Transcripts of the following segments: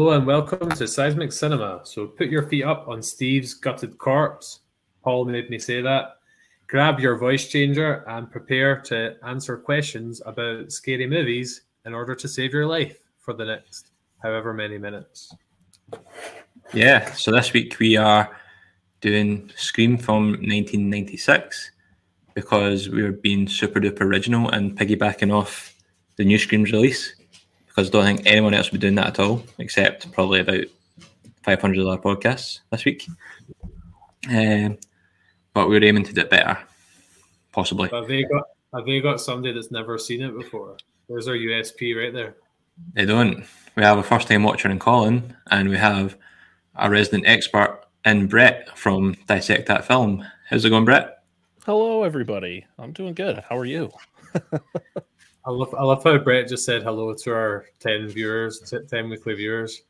Hello and welcome to Seismic Cinema. So put your feet up on Steve's gutted corpse. Paul made me say that. Grab your voice changer and prepare to answer questions about scary movies in order to save your life for the next however many minutes. Yeah, so this week we are doing Scream from 1996 because we are being super duper original and piggybacking off the new Scream's release because I don't think anyone else would be doing that at all, except probably about 500 other podcasts this week. Um, but we're aiming to do it better, possibly. Have they got Have they got somebody that's never seen it before? There's our USP right there. They don't. We have a first time watcher in Colin, and we have a resident expert in Brett from Dissect That Film. How's it going, Brett? Hello, everybody. I'm doing good. How are you? I love, I love how Brett just said hello to our 10 viewers, 10 weekly viewers.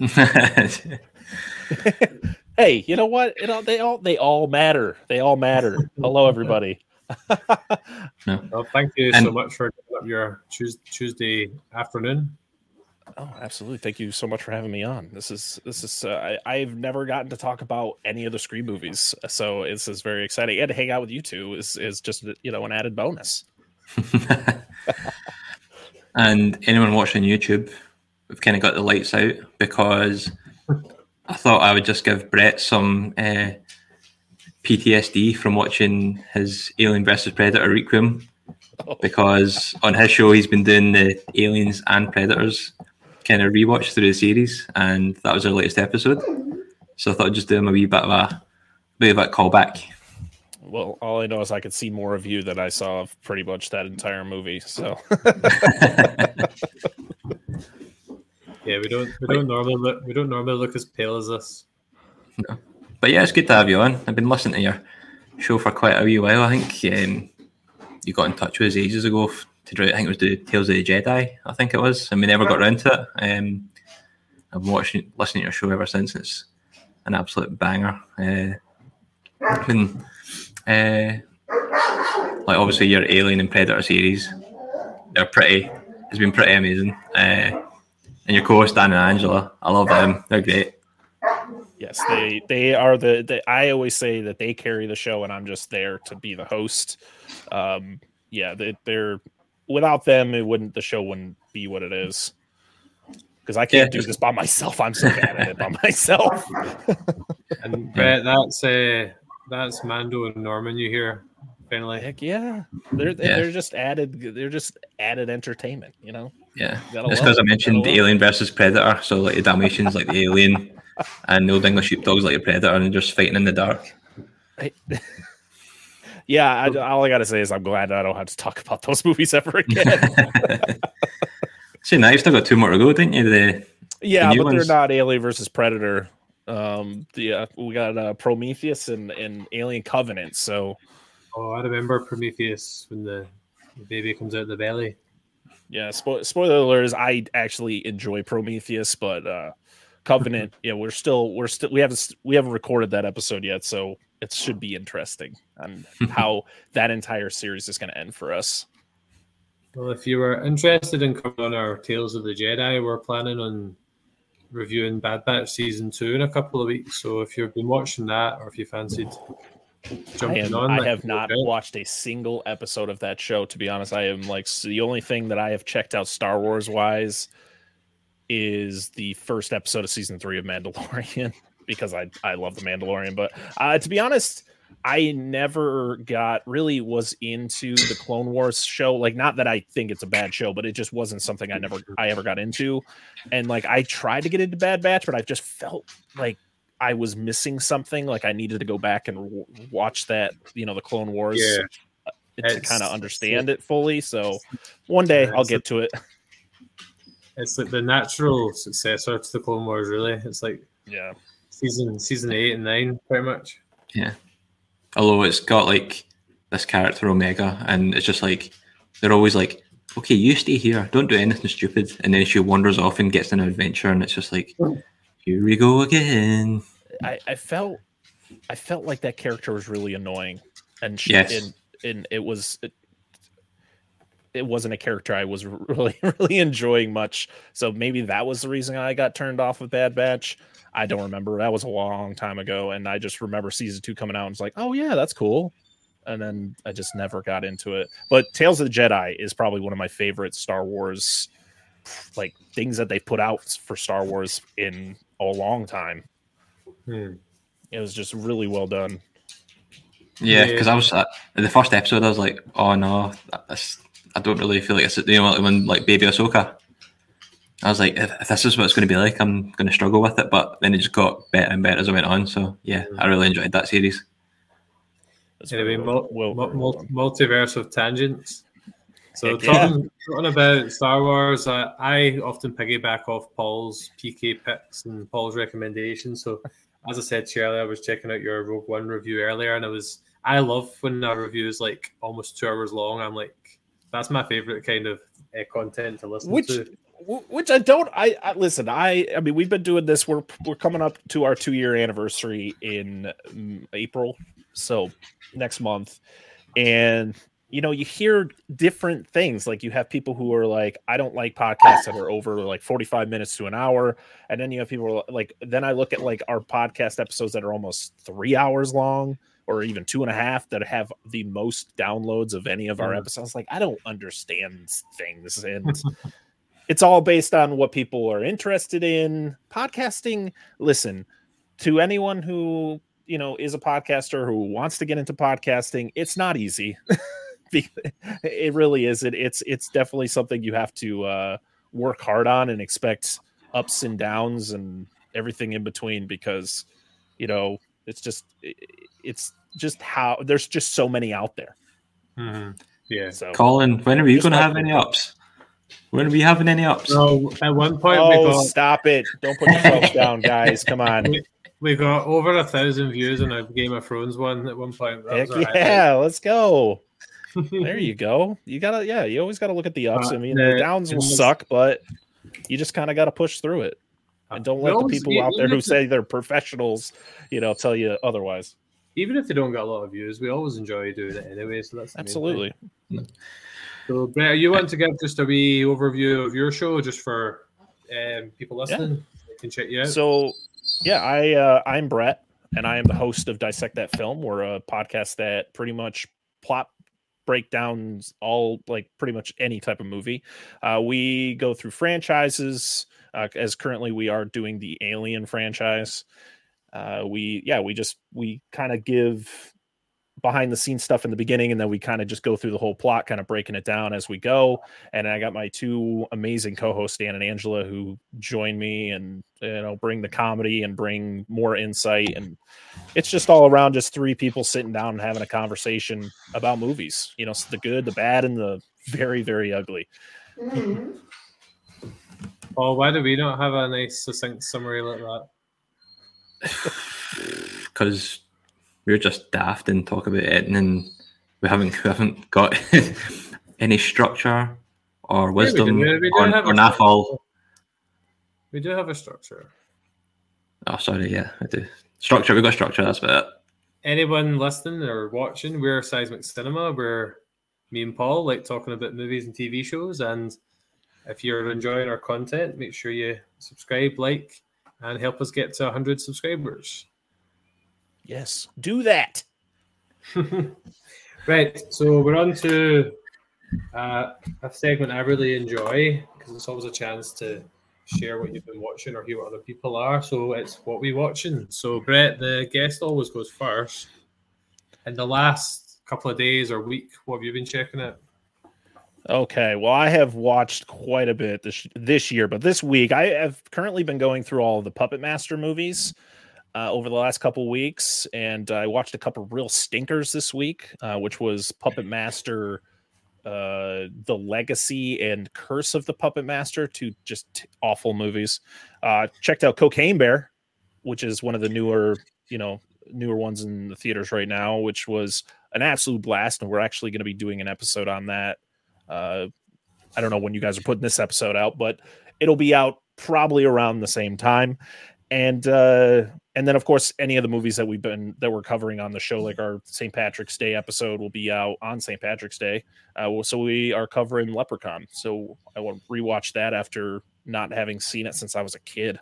hey, you know what? You know, they all they all matter. They all matter. hello, everybody. no. Well, thank you and, so much for your Tuesday afternoon. Oh, absolutely! Thank you so much for having me on. This is this is uh, I, I've never gotten to talk about any of the Scream movies, so this is very exciting. And to hang out with you two is is just you know an added bonus. and anyone watching YouTube, we've kind of got the lights out because I thought I would just give Brett some uh, PTSD from watching his Alien versus Predator Requiem. Because on his show, he's been doing the Aliens and Predators kind of rewatch through the series, and that was our latest episode. So I thought I'd just do him a wee bit of a bit of a callback well, all I know is I could see more of you than I saw of pretty much that entire movie. So. yeah, we don't we don't normally look we don't normally look as pale as this. No. But yeah, it's good to have you on. I've been listening to your show for quite a wee while. I think um, you got in touch with us ages ago to do. I think it was the Tales of the Jedi. I think it was, and we never got around to it. Um, I've been watching, listening to your show ever since. It's an absolute banger. Uh, been uh, like obviously your Alien and Predator series, they're pretty. It's been pretty amazing. Uh, and your co-host Dan and Angela, I love them. They're great. Yes, they they are the, the. I always say that they carry the show, and I'm just there to be the host. Um, yeah, they, they're without them, it wouldn't the show wouldn't be what it is because I can't yeah. do this by myself. I'm so bad at it by myself. and Brett, that's uh, that's Mando and Norman you hear finally. Heck yeah. They're yeah. they're just added they're just added entertainment, you know? Yeah. It's because I mentioned the Alien versus Predator. So like the Dalmatians like the alien and the old English sheepdogs like a predator and they're just fighting in the dark. yeah, I, all I gotta say is I'm glad I don't have to talk about those movies ever again. See, now you've still got two more to go, didn't you? The yeah, the but ones? they're not Alien versus Predator. Um, the uh, we got uh, Prometheus and, and Alien Covenant. So, oh, I remember Prometheus when the, the baby comes out of the belly. Yeah, spo- spoiler alerts. I actually enjoy Prometheus, but uh, Covenant. yeah, we're still we're still we haven't we haven't recorded that episode yet, so it should be interesting on how that entire series is going to end for us. Well, if you were interested in coming on our Tales of the Jedi, we're planning on reviewing Bad Batch season two in a couple of weeks. So if you've been watching that, or if you fancied jumping I am, on, I have not watched a single episode of that show. To be honest, I am like the only thing that I have checked out Star Wars wise is the first episode of season three of Mandalorian because I I love the Mandalorian. But uh, to be honest, I never got really was into the Clone Wars show. Like, not that I think it's a bad show, but it just wasn't something I never I ever got into. And like, I tried to get into Bad Batch, but I just felt like I was missing something. Like, I needed to go back and w- watch that, you know, the Clone Wars yeah. Uh, to kind of understand it fully. So one day I'll get to it. It's like the natural successor to the Clone Wars. Really, it's like yeah, season season eight and nine, pretty much. Yeah. Although it's got like this character Omega, and it's just like they're always like, "Okay, you stay here, don't do anything stupid," and then she wanders off and gets an adventure, and it's just like, hmm. "Here we go again." I, I felt, I felt like that character was really annoying, and she, yes. and, and it was. It, it wasn't a character I was really really enjoying much. So maybe that was the reason I got turned off of Bad Batch. I don't remember. That was a long time ago, and I just remember season two coming out and was like, oh yeah, that's cool. And then I just never got into it. But Tales of the Jedi is probably one of my favorite Star Wars like things that they put out for Star Wars in a long time. Hmm. It was just really well done. Yeah, because I was uh, the first episode. I was like, "Oh no, I don't really feel like it's you know when like Baby Ahsoka." I was like, if, if this is what it's going to be like, I'm going to struggle with it. But then it just got better and better as I went on. So yeah, I really enjoyed that series. Anyway, mul- well, mul- multiverse of tangents. So talking, yeah. talking about Star Wars, uh, I often piggyback off Paul's PK picks and Paul's recommendations. So as I said to you earlier, I was checking out your Rogue One review earlier, and I was I love when a review is like almost two hours long. I'm like, that's my favorite kind of uh, content to listen which, to. Which I don't. I, I, listen. I. I mean, we've been doing this. We're we're coming up to our two year anniversary in um, April, so next month, and you know, you hear different things. Like you have people who are like, I don't like podcasts that are over like 45 minutes to an hour. And then you have people like, then I look at like our podcast episodes that are almost three hours long or even two and a half that have the most downloads of any of our mm. episodes. Like, I don't understand things. And it's all based on what people are interested in. Podcasting, listen, to anyone who, you know, is a podcaster who wants to get into podcasting, it's not easy. it really is. It, it's it's definitely something you have to uh, work hard on and expect ups and downs and everything in between because you know it's just it's just how there's just so many out there. Mm-hmm. Yeah. So, Colin, when are you going to have any ups? When are we having any ups? So at one point, oh, got... stop it! Don't put yourself down, guys. Come on. We got over a thousand views on a Game of Thrones one at one point. Heck yeah, let's go there you go. You gotta, yeah, you always gotta look at the ups. Uh, I mean, the downs will suck, but you just kind of got to push through it, and don't let the people out there who say they're professionals, you know, tell you otherwise. Even if they don't get a lot of views, we always enjoy doing it anyway. So that's absolutely. So, Brett, you want to give just a wee overview of your show, just for um, people listening? Yeah. can check you out. So, yeah, I uh, I'm Brett, and I am the host of Dissect That Film. We're a podcast that pretty much plot breakdowns all like pretty much any type of movie. Uh, we go through franchises. Uh, as currently we are doing the Alien franchise. Uh, we yeah we just we kind of give behind the scenes stuff in the beginning and then we kind of just go through the whole plot kind of breaking it down as we go. And i got my two amazing co-hosts dan and angela who join me and you know bring the comedy and bring more insight. And it's just all around just three people sitting down and having a conversation about movies you know the good the bad and the very very ugly. Mm-hmm. oh why do we not have a nice succinct summary like that because we're just daft and talk about it, and we haven't we haven't got any structure or wisdom yeah, we do, we do or, or nafal. We do have a structure. Oh, sorry, yeah, I do. Structure, We've got structure. That's about it. Anyone listening or watching, we're Seismic Cinema. We're me and Paul like talking about movies and TV shows. And if you're enjoying our content, make sure you subscribe, like, and help us get to 100 subscribers. Yes, do that. right. So we're on to uh, a segment I really enjoy because it's always a chance to share what you've been watching or hear what other people are. So it's what we're watching. So Brett, the guest always goes first. In the last couple of days or week, what have you been checking out? Okay, well, I have watched quite a bit this this year, but this week I have currently been going through all the Puppet Master movies uh, over the last couple weeks, and I watched a couple real stinkers this week, uh, which was Puppet Master, uh, The Legacy, and Curse of the Puppet Master, two just awful movies. Uh, checked out Cocaine Bear, which is one of the newer, you know, newer ones in the theaters right now, which was an absolute blast, and we're actually going to be doing an episode on that. Uh, I don't know when you guys are putting this episode out, but it'll be out probably around the same time. And uh, and then of course any of the movies that we've been that we're covering on the show like our st patrick's day episode will be out on st patrick's day. Uh, so we are covering leprechaun. So i will rewatch that after not having seen it since i was a kid.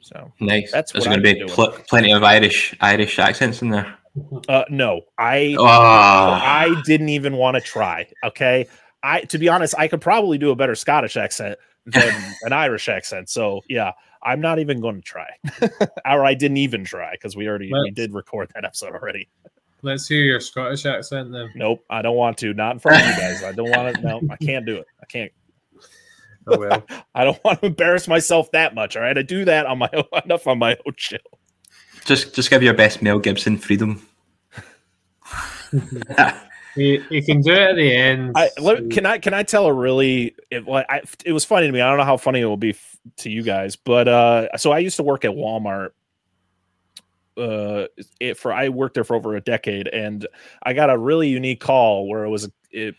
So nice. that's there's going to be pl- plenty of irish irish accents in there uh, no i oh. i didn't even want to try okay i to be honest i could probably do a better scottish accent than an irish accent so yeah I'm not even going to try, or I didn't even try because we already let's, we did record that episode already. Let's hear your Scottish accent then. Nope, I don't want to. Not in front of you guys. I don't want to. No, I can't do it. I can't. Oh well. I don't want to embarrass myself that much. All right, I do that on my own enough on my own show. Just, just give your best Mel Gibson freedom. You, you, can do it at the end. I, let, can I can I tell a really it, like I, it was funny to me. I don't know how funny it will be f- to you guys, but uh, so I used to work at Walmart. Uh, it, for I worked there for over a decade, and I got a really unique call where it was it.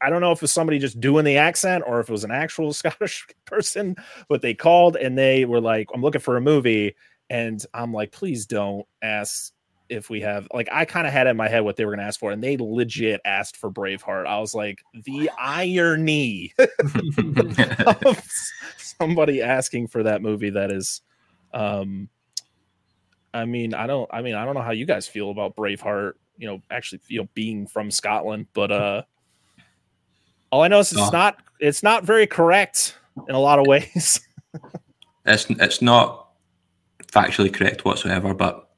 I don't know if it was somebody just doing the accent or if it was an actual Scottish person, but they called and they were like, "I'm looking for a movie," and I'm like, "Please don't ask if we have like I kind of had in my head what they were going to ask for, and they legit asked for Braveheart. I was like, the irony of somebody asking for that movie that is, um, I mean, I don't, I mean, I don't know how you guys feel about Braveheart. You know, actually, you know, being from Scotland, but uh, all I know is it's oh. not, it's not very correct in a lot of ways. it's it's not factually correct whatsoever, but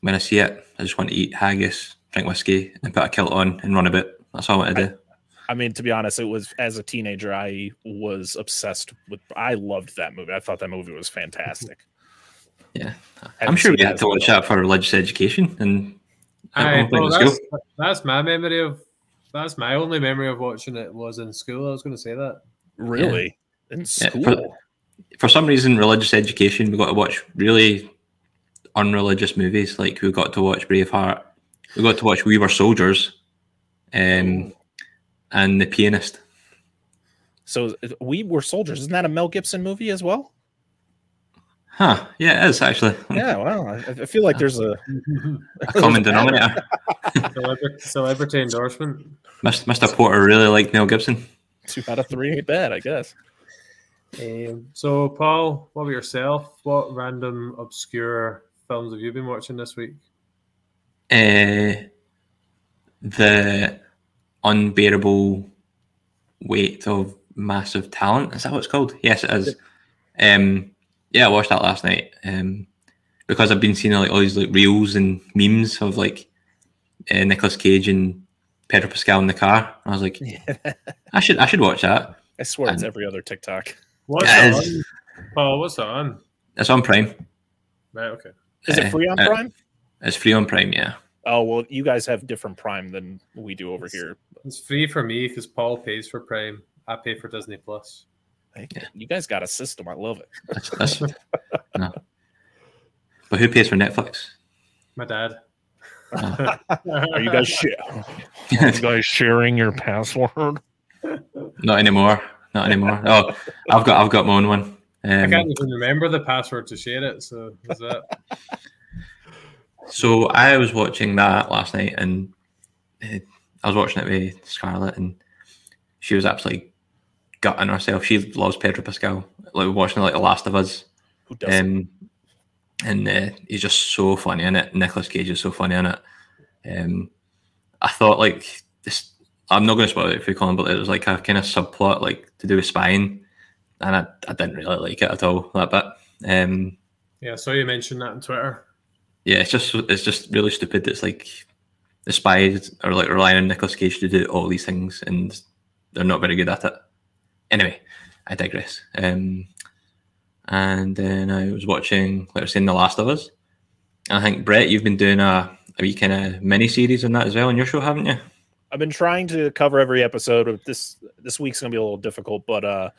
when I see it, I just want to eat haggis, drink whiskey, and put a kilt on and run a bit. That's all I want to do. I, I mean, to be honest, it was as a teenager, I was obsessed with. I loved that movie. I thought that movie was fantastic. Yeah, I'm sure we had to watch that for religious education, and I, well, that's, that's my memory of. That's my only memory of watching it was in school. I was going to say that. Really, yeah. in school. Yeah, for, for some reason, religious education, we got to watch really unreligious movies. Like we got to watch Braveheart, we got to watch We Were Soldiers, um, and The Pianist. So We Were Soldiers isn't that a Mel Gibson movie as well? Huh? Yeah, it is actually. Yeah, well, I feel like there's a, a common denominator. celebrity, celebrity endorsement. Mr. Porter really liked Mel Gibson. Two out of three ain't bad, I guess. Um, so, Paul, what about yourself? What random obscure films have you been watching this week? Uh, the unbearable weight of massive talent. Is that what it's called? Yes, it is. Um, yeah, I watched that last night. Um, because I've been seeing like all these like reels and memes of like uh, Nicolas Cage and Pedro Pascal in the car. I was like, I should I should watch that. I swear and it's every other TikTok. What's on? Paul, what's on? It's on Prime. Right. Okay. Is it free on uh, Prime? It's free on Prime, yeah. Oh well, you guys have different Prime than we do over here. It's free for me because Paul pays for Prime. I pay for Disney Plus. Yeah. You guys got a system. I love it. That's, that's, no. But who pays for Netflix? My dad. Are you guys sh- Are you guys sharing your password? Not anymore. Not anymore. Oh, I've got I've got my own one. Um, I can't even remember the password to share it. So is that? so I was watching that last night, and uh, I was watching it with Scarlett, and she was absolutely gutting herself. She loves Pedro Pascal. Like watching like The Last of Us. Who? Um, and uh, he's just so funny in it. Nicolas Cage is so funny in it. Um, I thought like this. I'm not going to spoil it for you, Colin, but it was like a kind of subplot, like to do with spying and I, I didn't really like it at all that bit. Um, yeah, so you mentioned that on Twitter. Yeah, it's just it's just really stupid. It's like the spies are like relying on Nicolas Cage to do all these things, and they're not very good at it. Anyway, I digress. Um, and then I was watching, like I was saying, The Last of Us. And I think Brett, you've been doing a, a wee kind of mini series on that as well on your show, haven't you? I've been trying to cover every episode. This this week's gonna be a little difficult, but uh,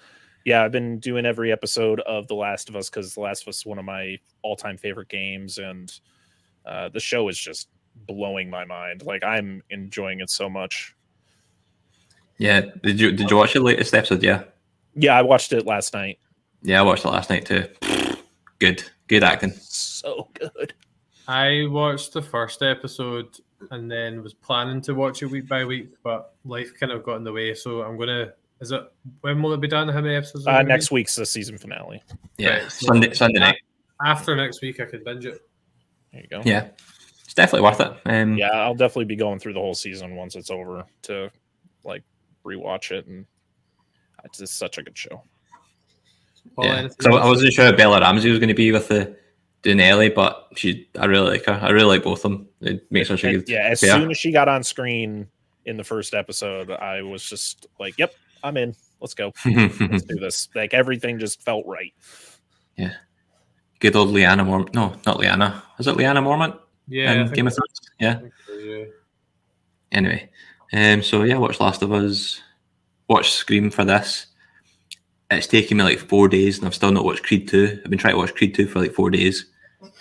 yeah, I've been doing every episode of The Last of Us because The Last of Us is one of my all time favorite games, and uh, the show is just blowing my mind. Like I'm enjoying it so much. Yeah, did you did you watch the latest episode? Yeah, yeah, I watched it last night. Yeah, I watched it last night too. Good, Good acting. So good. I watched the first episode and then was planning to watch it week by week, but life kind of got in the way. So I'm gonna. Is it when will it be done? How many episodes? Uh, next be? week's the season finale. Yeah, right, so Sunday Sunday night. After next week, I could binge it. There you go. Yeah, it's definitely worth it. Um, yeah, I'll definitely be going through the whole season once it's over to like rewatch it, and it's just such a good show. yeah, so I wasn't sure Bella Ramsey was going to be with the Dunelli, but she, I really like her. I really like both of them. It makes such a good. Yeah, as pair. soon as she got on screen in the first episode, I was just like, "Yep, I'm in. Let's go. Let's do this." Like everything just felt right. Yeah, good old Lyanna Mormont. No, not Lyanna. Is it Lyanna Mormont? Yeah, Game of Thrones. Yeah. So, yeah. Anyway, um, so yeah, watch Last of Us. Watch Scream for this it's taken me like four days and I've still not watched Creed 2. I've been trying to watch Creed 2 for like four days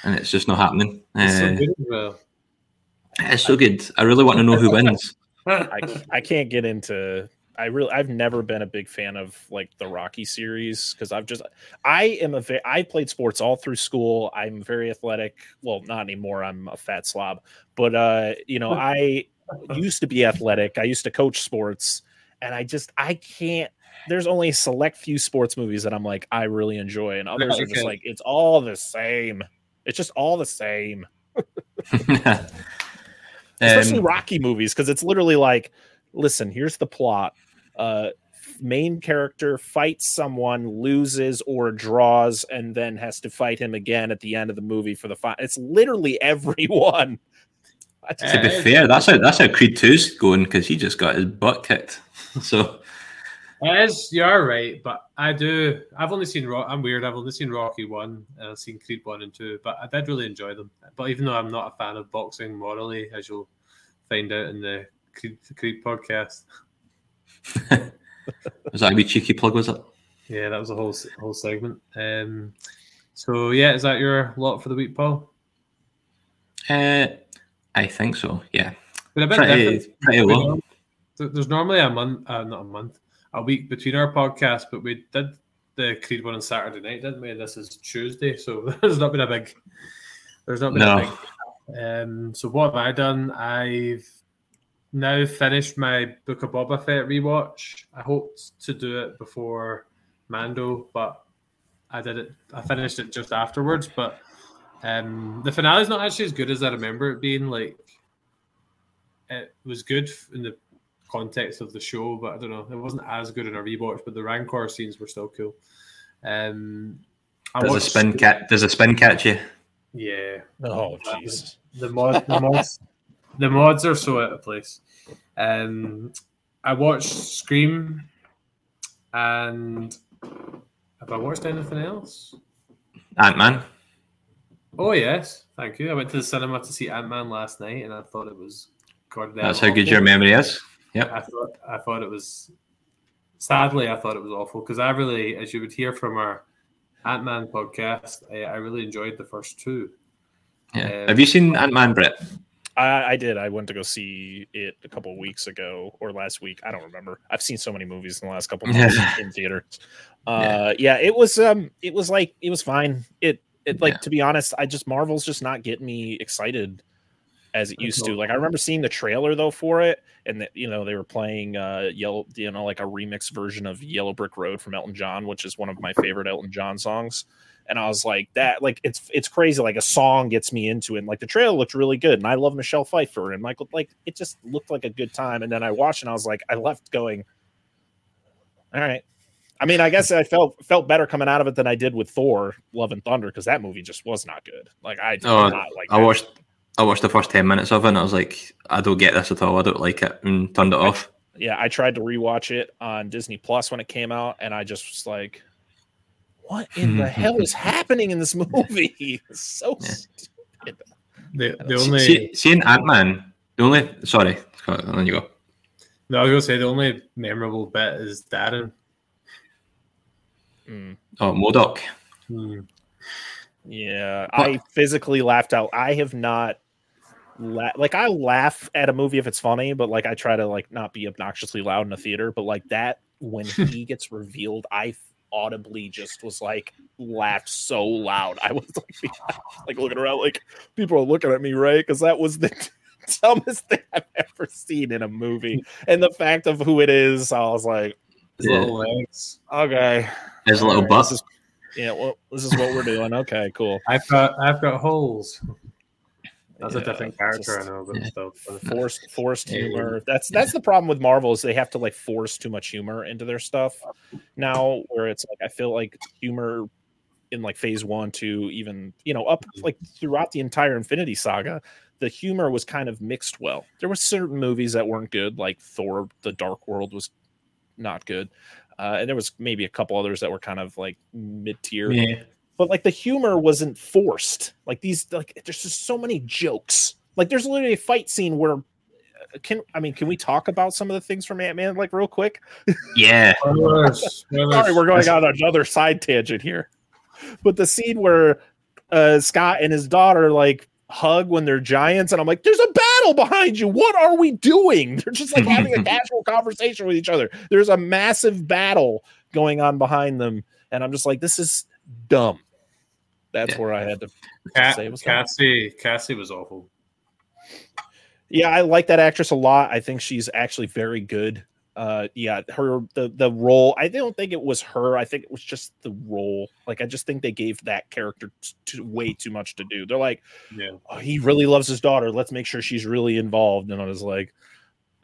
and it's just not happening. It's, uh, so, good, well. it's so good. I really want to know who wins. I, I can't get into I really I've never been a big fan of like the Rocky series because I've just I am a I played sports all through school. I'm very athletic. Well, not anymore. I'm a fat slob. But uh, you know, I used to be athletic. I used to coach sports and I just I can't there's only a select few sports movies that I'm like I really enjoy, and others okay. are just like it's all the same. It's just all the same. Especially um, Rocky movies because it's literally like, listen, here's the plot. Uh, main character fights someone, loses or draws, and then has to fight him again at the end of the movie for the fight. It's literally everyone. to be fair, that's how that's how Creed 2's going because he just got his butt kicked. So it is. You're right, but I do. I've only seen. Rock. I'm weird. I've only seen Rocky one. And I've seen Creed one and two, but I did really enjoy them. But even though I'm not a fan of boxing morally, as you'll find out in the Creed, the Creed podcast. was that a wee cheeky plug? Was it? Yeah, that was a whole whole segment. Um, so yeah, is that your lot for the week, Paul? Uh, I think so. Yeah. But a bit pretty, pretty long. There's normally a month, uh, not a month, a week between our podcasts, but we did the Creed one on Saturday night, didn't we? And this is Tuesday, so there's not been a big. There's not been no. a big. Um, so what have I done? I've now finished my Book of Boba Fett rewatch. I hoped to do it before Mando, but I did it. I finished it just afterwards. But um, the finale is not actually as good as I remember it being. Like it was good in the context of the show, but I don't know. It wasn't as good in a rewatch, but the Rancor scenes were still cool. Um, does a spin cat? Does a spin catch you? Yeah. Oh, jeez. The, the mod, the mods, the mods are so out of place. Um, I watched Scream, and have I watched anything else? Ant Man. Oh yes, thank you. I went to the cinema to see Ant Man last night, and I thought it was. God, That's how good your memory is. Yeah, I thought I thought it was. Sadly, I thought it was awful because I really, as you would hear from our Ant Man podcast, I, I, really enjoyed the first two. Yeah. Um, Have you seen Ant Man, Brett? I, I, did. I went to go see it a couple weeks ago or last week. I don't remember. I've seen so many movies in the last couple months in theaters. Uh, yeah. yeah. it was. Um, it was like it was fine. It, it like yeah. to be honest, I just Marvel's just not getting me excited as it used to. Like I remember seeing the trailer though for it, and that you know they were playing uh yellow, you know, like a remix version of Yellow Brick Road from Elton John, which is one of my favorite Elton John songs. And I was like, that like it's it's crazy. Like a song gets me into it. And, like the trailer looked really good, and I love Michelle Pfeiffer and Michael. Like it just looked like a good time. And then I watched, and I was like, I left going, all right. I mean, I guess I felt felt better coming out of it than I did with Thor: Love and Thunder because that movie just was not good. Like I, oh, not like I watched I watched the first ten minutes of it and I was like, I don't get this at all. I don't like it, and turned it off. Yeah, I tried to rewatch it on Disney Plus when it came out, and I just was like, "What in the hell is happening in this movie?" It's so yeah. stupid. The, the only See, seeing Ant Man, the only sorry, then you go. No, I was gonna say the only memorable bit is Darren. Mm. Oh, MODOK. Mm. Yeah, I physically laughed out. I have not la- like I laugh at a movie if it's funny, but like I try to like not be obnoxiously loud in a theater. But like that when he gets revealed, I audibly just was like, laughed so loud. I was like, like looking around, like people are looking at me, right? Because that was the dumbest thing I've ever seen in a movie. And the fact of who it is, I was like, yeah. legs. Okay. There's a little right, butt. Yeah, well, this is what we're doing. Okay, cool. I've got I've got holes. That's yeah, a different character, just, I know, but yeah. still forced forced humor. That's that's the problem with Marvel is they have to like force too much humor into their stuff now. Where it's like I feel like humor in like phase one to even you know up like throughout the entire Infinity Saga, the humor was kind of mixed well. There were certain movies that weren't good, like Thor: The Dark World was not good, uh, and there was maybe a couple others that were kind of like mid tier. Yeah but like the humor wasn't forced. Like these, like there's just so many jokes. Like there's literally a fight scene where uh, can I mean can we talk about some of the things from Ant Man like real quick? Yeah. Sorry, we're going on another side tangent here. But the scene where uh, Scott and his daughter like hug when they're giants, and I'm like, there's a battle behind you. What are we doing? They're just like having a casual conversation with each other. There's a massive battle going on behind them, and I'm just like, this is dumb that's yeah. where I had to Cat, say was Cassie. Cassie was awful. Yeah, I like that actress a lot. I think she's actually very good. Uh, yeah, her the the role. I don't think it was her. I think it was just the role. Like I just think they gave that character to, way too much to do. They're like, yeah, oh, he really loves his daughter. Let's make sure she's really involved. And I was like,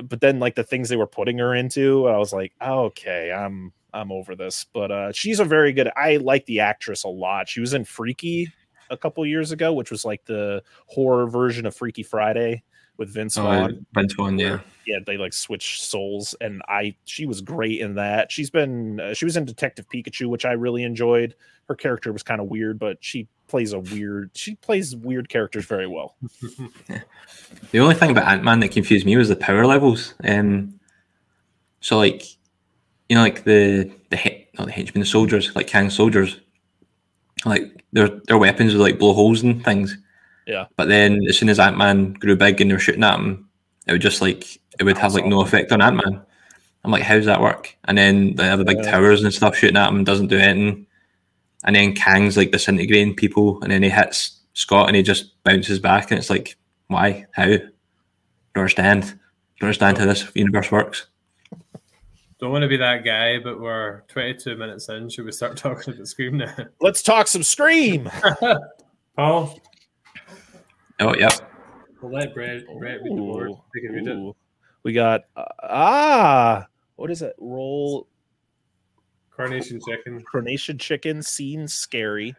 but then like the things they were putting her into, I was like, okay, I'm I'm over this. But uh, she's a very good. I like the actress a lot. She was in Freaky a couple years ago, which was like the horror version of Freaky Friday with Vince oh, Vaughn. Vince Vaughn, yeah, yeah. They like switch souls, and I she was great in that. She's been uh, she was in Detective Pikachu, which I really enjoyed. Her character was kind of weird, but she plays a weird. She plays weird characters very well. yeah. The only thing about Ant Man that confused me was the power levels. Um, so like you know, like the the not the henchmen, the soldiers, like Kang soldiers, like their their weapons would like blow holes and things. Yeah. But then as soon as Ant Man grew big and they were shooting at him, it would just like it would have like no effect on Ant Man. I'm like, how does that work? And then they have the big yeah. towers and stuff shooting at him, doesn't do anything. And then Kang's like disintegrating people, and then he hits Scott and he just bounces back, and it's like, why? How? Don't understand. Don't understand how this universe works. Don't want to be that guy, but we're 22 minutes in. Should we start talking about Scream now? Let's talk some Scream. Paul. Oh, yeah. We'll let Brett, Brett read the board. Read we got, uh, ah, what is it? Roll. Carnation Chicken. Carnation Chicken, scene scary.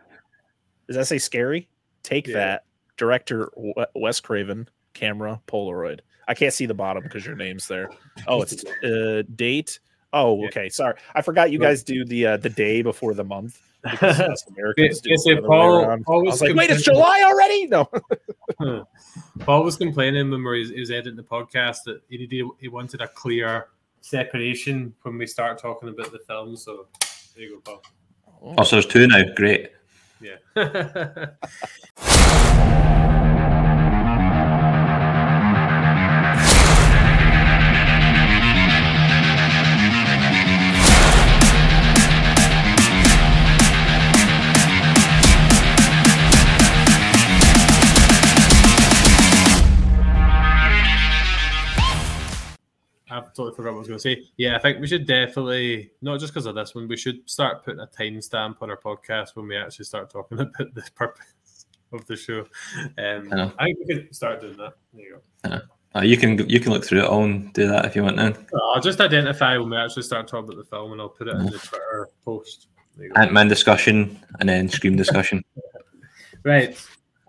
Does that say scary? Take yeah. that. Director Wes Craven, camera Polaroid. I can't see the bottom because your name's there. Oh, it's uh, date Oh, okay. Sorry, I forgot you guys do the uh, the day before the month. Americans do it, Paul, Paul was, was like, wait, it's July already? No. Paul was complaining when he was, editing the podcast that he he wanted a clear separation when we start talking about the film. So there you go, Paul. Oh, so there's two now. Great. Yeah. totally forgot what I was going to say. Yeah, I think we should definitely, not just because of this one, we should start putting a timestamp on our podcast when we actually start talking about the purpose of the show. Um, I, I, think we could start doing that. There you go. Uh, you can you can look through it all and do that if you want. Now I'll just identify when we actually start talking about the film, and I'll put it in the Twitter post. Ant Man discussion and then Scream discussion. right.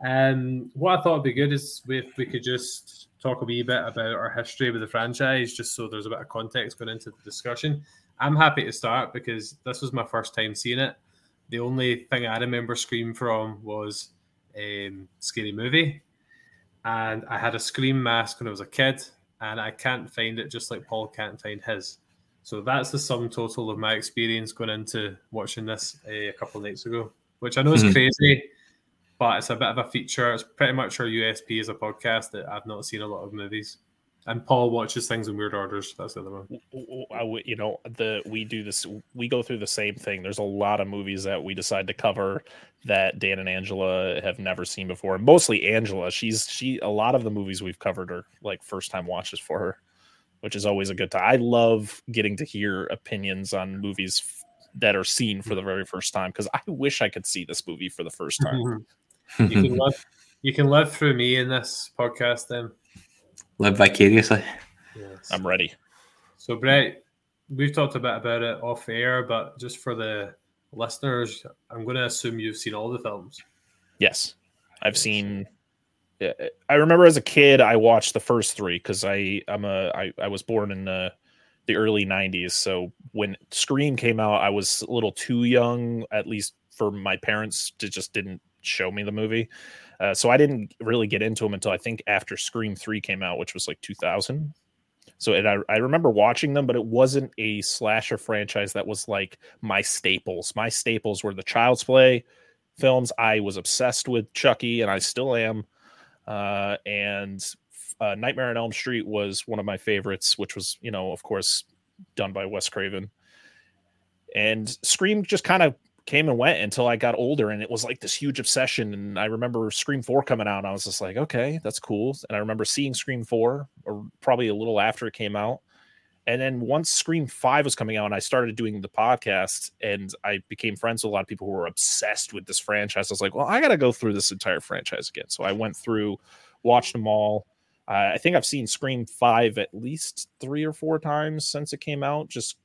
Um, what I thought would be good is if we could just talk a wee bit about our history with the franchise, just so there's a bit of context going into the discussion. I'm happy to start because this was my first time seeing it. The only thing I remember Scream from was um, Scary Movie, and I had a Scream mask when I was a kid, and I can't find it just like Paul can't find his. So that's the sum total of my experience going into watching this uh, a couple of nights ago, which I know is mm-hmm. crazy but it's a bit of a feature. It's pretty much our USP as a podcast that I've not seen a lot of movies. and Paul watches things in weird orders. That's the other one. You know, the we do this. We go through the same thing. There's a lot of movies that we decide to cover that Dan and Angela have never seen before. Mostly Angela. She's she. A lot of the movies we've covered are like first time watches for her, which is always a good time. I love getting to hear opinions on movies that are seen for the very first time because I wish I could see this movie for the first time. Mm-hmm. You can live. You can live through me in this podcast then live vicariously. Yes. I'm ready. So, Brett, we've talked a bit about it off air, but just for the listeners, I'm going to assume you've seen all the films. Yes, I've seen. Uh, I remember as a kid, I watched the first three because I I'm a I, I was born in the the early '90s. So when Scream came out, I was a little too young, at least for my parents to just didn't show me the movie. Uh, so I didn't really get into them until I think after Scream 3 came out, which was like 2000. So I, I remember watching them, but it wasn't a slasher franchise that was like my staples. My staples were the Child's Play films. I was obsessed with Chucky, and I still am. Uh, and uh, Nightmare on Elm Street was one of my favorites, which was, you know, of course, done by Wes Craven. And Scream just kind of came and went until I got older, and it was like this huge obsession. And I remember Scream Four coming out, and I was just like, okay, that's cool. And I remember seeing Scream Four, or probably a little after it came out. And then once Scream Five was coming out, and I started doing the podcast, and I became friends with a lot of people who were obsessed with this franchise. I was like, well, I got to go through this entire franchise again. So I went through, watched them all. Uh, I think I've seen Scream Five at least three or four times since it came out, just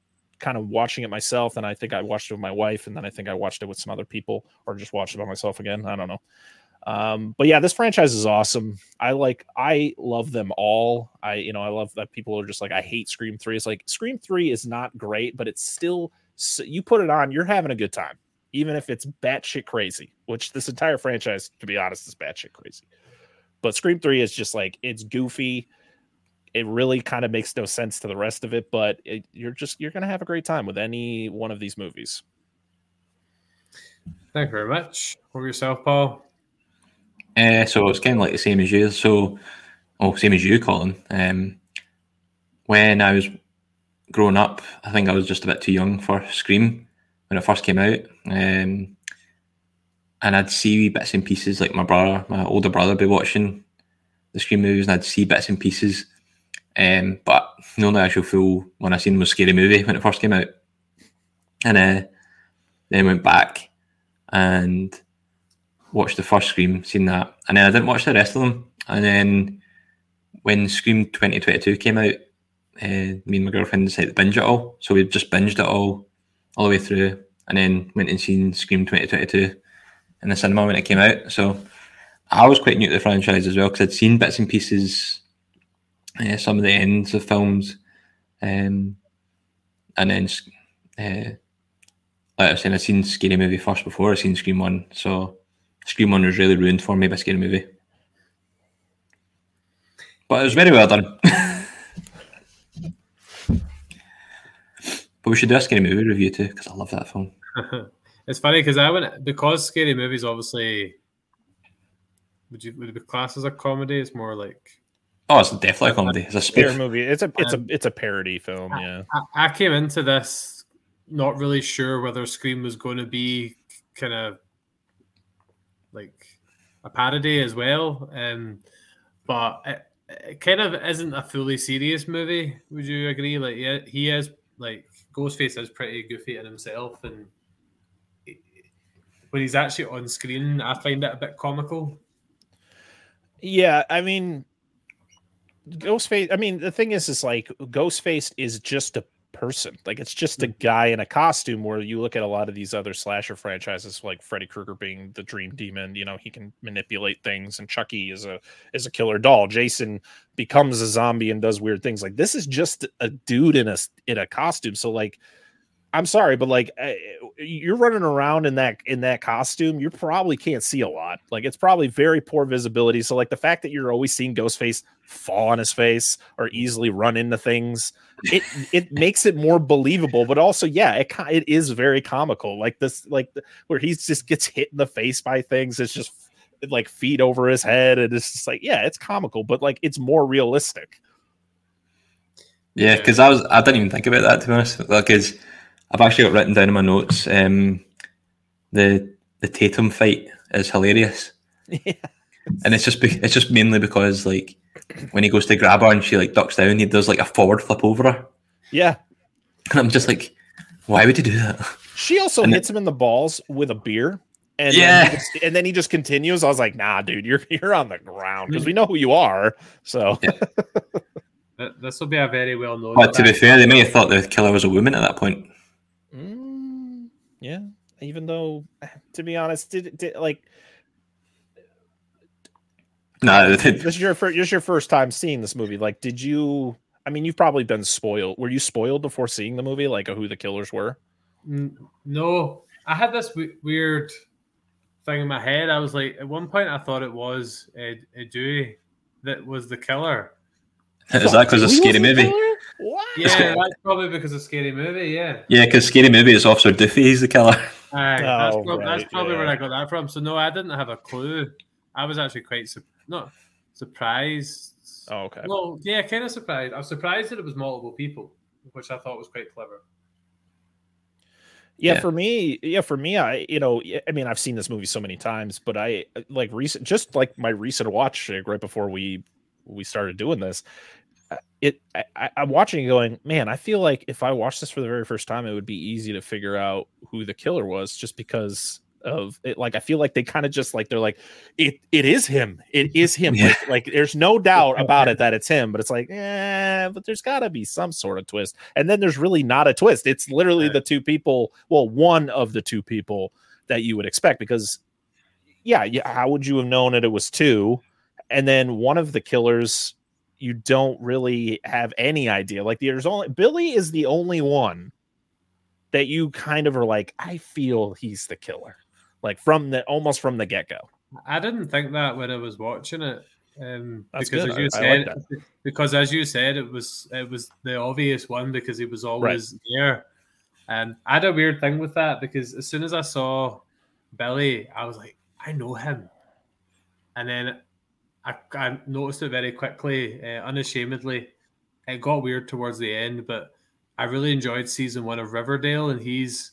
kind of watching it myself. And I think I watched it with my wife, and then I think I watched it with some other people, or just watched it by myself again. I don't know. Um, but yeah, this franchise is awesome. I like, I love them all. I, you know, I love that people are just like, I hate Scream 3. It's like Scream 3 is not great, but it's still, you put it on, you're having a good time, even if it's batshit crazy, which this entire franchise, to be honest, is batshit crazy. But Scream 3 is just like, it's goofy it really kind of makes no sense to the rest of it, but it, you're just you're gonna have a great time with any one of these movies. Thank you very much. For yourself, Paul? Uh, so it's kind of like the same as you. So, oh, same as you, Colin. Um, when I was growing up, I think I was just a bit too young for Scream when it first came out. Um, and I'd see bits and pieces, like my brother, my older brother, be watching the Scream movies, and I'd see bits and pieces um, but the only actual full one I seen was Scary Movie when it first came out, and uh, then went back and watched the first Scream, seen that, and then I didn't watch the rest of them. And then when Scream 2022 came out, uh, me and my girlfriend decided to binge it all. So we just binged it all, all the way through, and then went and seen Scream 2022 in the cinema when it came out. So I was quite new to the franchise as well because I'd seen bits and pieces uh, some of the ends of films, um, and then uh, like I was saying, I've seen Scary Movie first before I've seen Scream One, so Scream One was really ruined for me by Scary Movie. But it was very well done. but we should do a Scary Movie review too because I love that film. it's funny because I went because Scary Movies obviously would you would it be classed as a comedy? It's more like Oh, it's definitely a comedy. It's a spoof movie. It's a it's a it's a parody film. Yeah. I, I came into this not really sure whether Scream was going to be kind of like a parody as well, um, but it, it kind of isn't a fully serious movie. Would you agree? Like, yeah, he is like Ghostface is pretty goofy in himself, and when he's actually on screen, I find it a bit comical. Yeah, I mean, Ghostface. I mean, the thing is, is like Ghostface is just a person. Like it's just a mm. guy in a costume. Where you look at a lot of these other slasher franchises, like Freddy Krueger being the Dream Demon. You know, he can manipulate things, and Chucky is a is a killer doll. Jason becomes a zombie and does weird things. Like this is just a dude in a in a costume. So like I'm sorry, but like eh, you're running around in that in that costume, you probably can't see a lot. Like it's probably very poor visibility. So like the fact that you're always seeing Ghostface fall on his face or easily run into things, it it makes it more believable. But also, yeah, it it is very comical. Like this, like where he just gets hit in the face by things. It's just like feet over his head, and it's just like yeah, it's comical, but like it's more realistic. Yeah, because I was I didn't even think about that to be honest. Like, Because I've actually got written down in my notes um, the the Tatum fight is hilarious. Yeah. And it's just be, it's just mainly because like when he goes to grab her and she like ducks down, he does like a forward flip over her. Yeah. And I'm just like, why would you do that? She also and hits him in the balls with a beer. And yeah, then just, and then he just continues. I was like, "Nah, dude, you're you're on the ground because we know who you are." So yeah. this will be a very well known. But to be fair, they may have thought the killer was a woman at that point. Yeah, even though, to be honest, did, did like. No, this is your first, this is your first time seeing this movie. Like, did you? I mean, you've probably been spoiled. Were you spoiled before seeing the movie, like who the killers were? No, I had this w- weird thing in my head. I was like, at one point, I thought it was a, a Dewey that was the killer. Is that because of Scary Movie? What? Yeah, that's probably because of Scary Movie. Yeah. Yeah, because Scary Movie is Officer Doofy. He's the killer. Aye, that's, oh, right, that's, probably yeah. where I got that from. So no, I didn't have a clue. I was actually quite su- not surprised. Oh, okay. Well, yeah, kind of surprised. I was surprised that it was multiple people, which I thought was quite clever. Yeah, yeah, for me, yeah, for me, I, you know, I mean, I've seen this movie so many times, but I like recent, just like my recent watch like, right before we we started doing this, it, I, I'm watching it going, man, I feel like if I watched this for the very first time, it would be easy to figure out who the killer was, just because of it. Like i feel like they kind of just like they're like it it is him. It is him. Yeah. like, like, there's no doubt about it that it's him but it's like yeah but there's got to be some sort of twist. And then there's really not a twist. It's literally right. the two people well one of the two people that you would expect because yeah, yeah how would you have known that it was two? And then one of the killers you don't really have any idea like there's only billy is the only one that you kind of are like i feel he's the killer like from the almost from the get go. I didn't think that when I was watching it. Um, because good. as you I, said, I like because as you said, it was it was the obvious one because he was always right. there. And I had a weird thing with that because as soon as I saw Billy, I was like, I know him. And then I, I noticed it very quickly, uh, unashamedly. It got weird towards the end, but I really enjoyed season one of Riverdale, and he's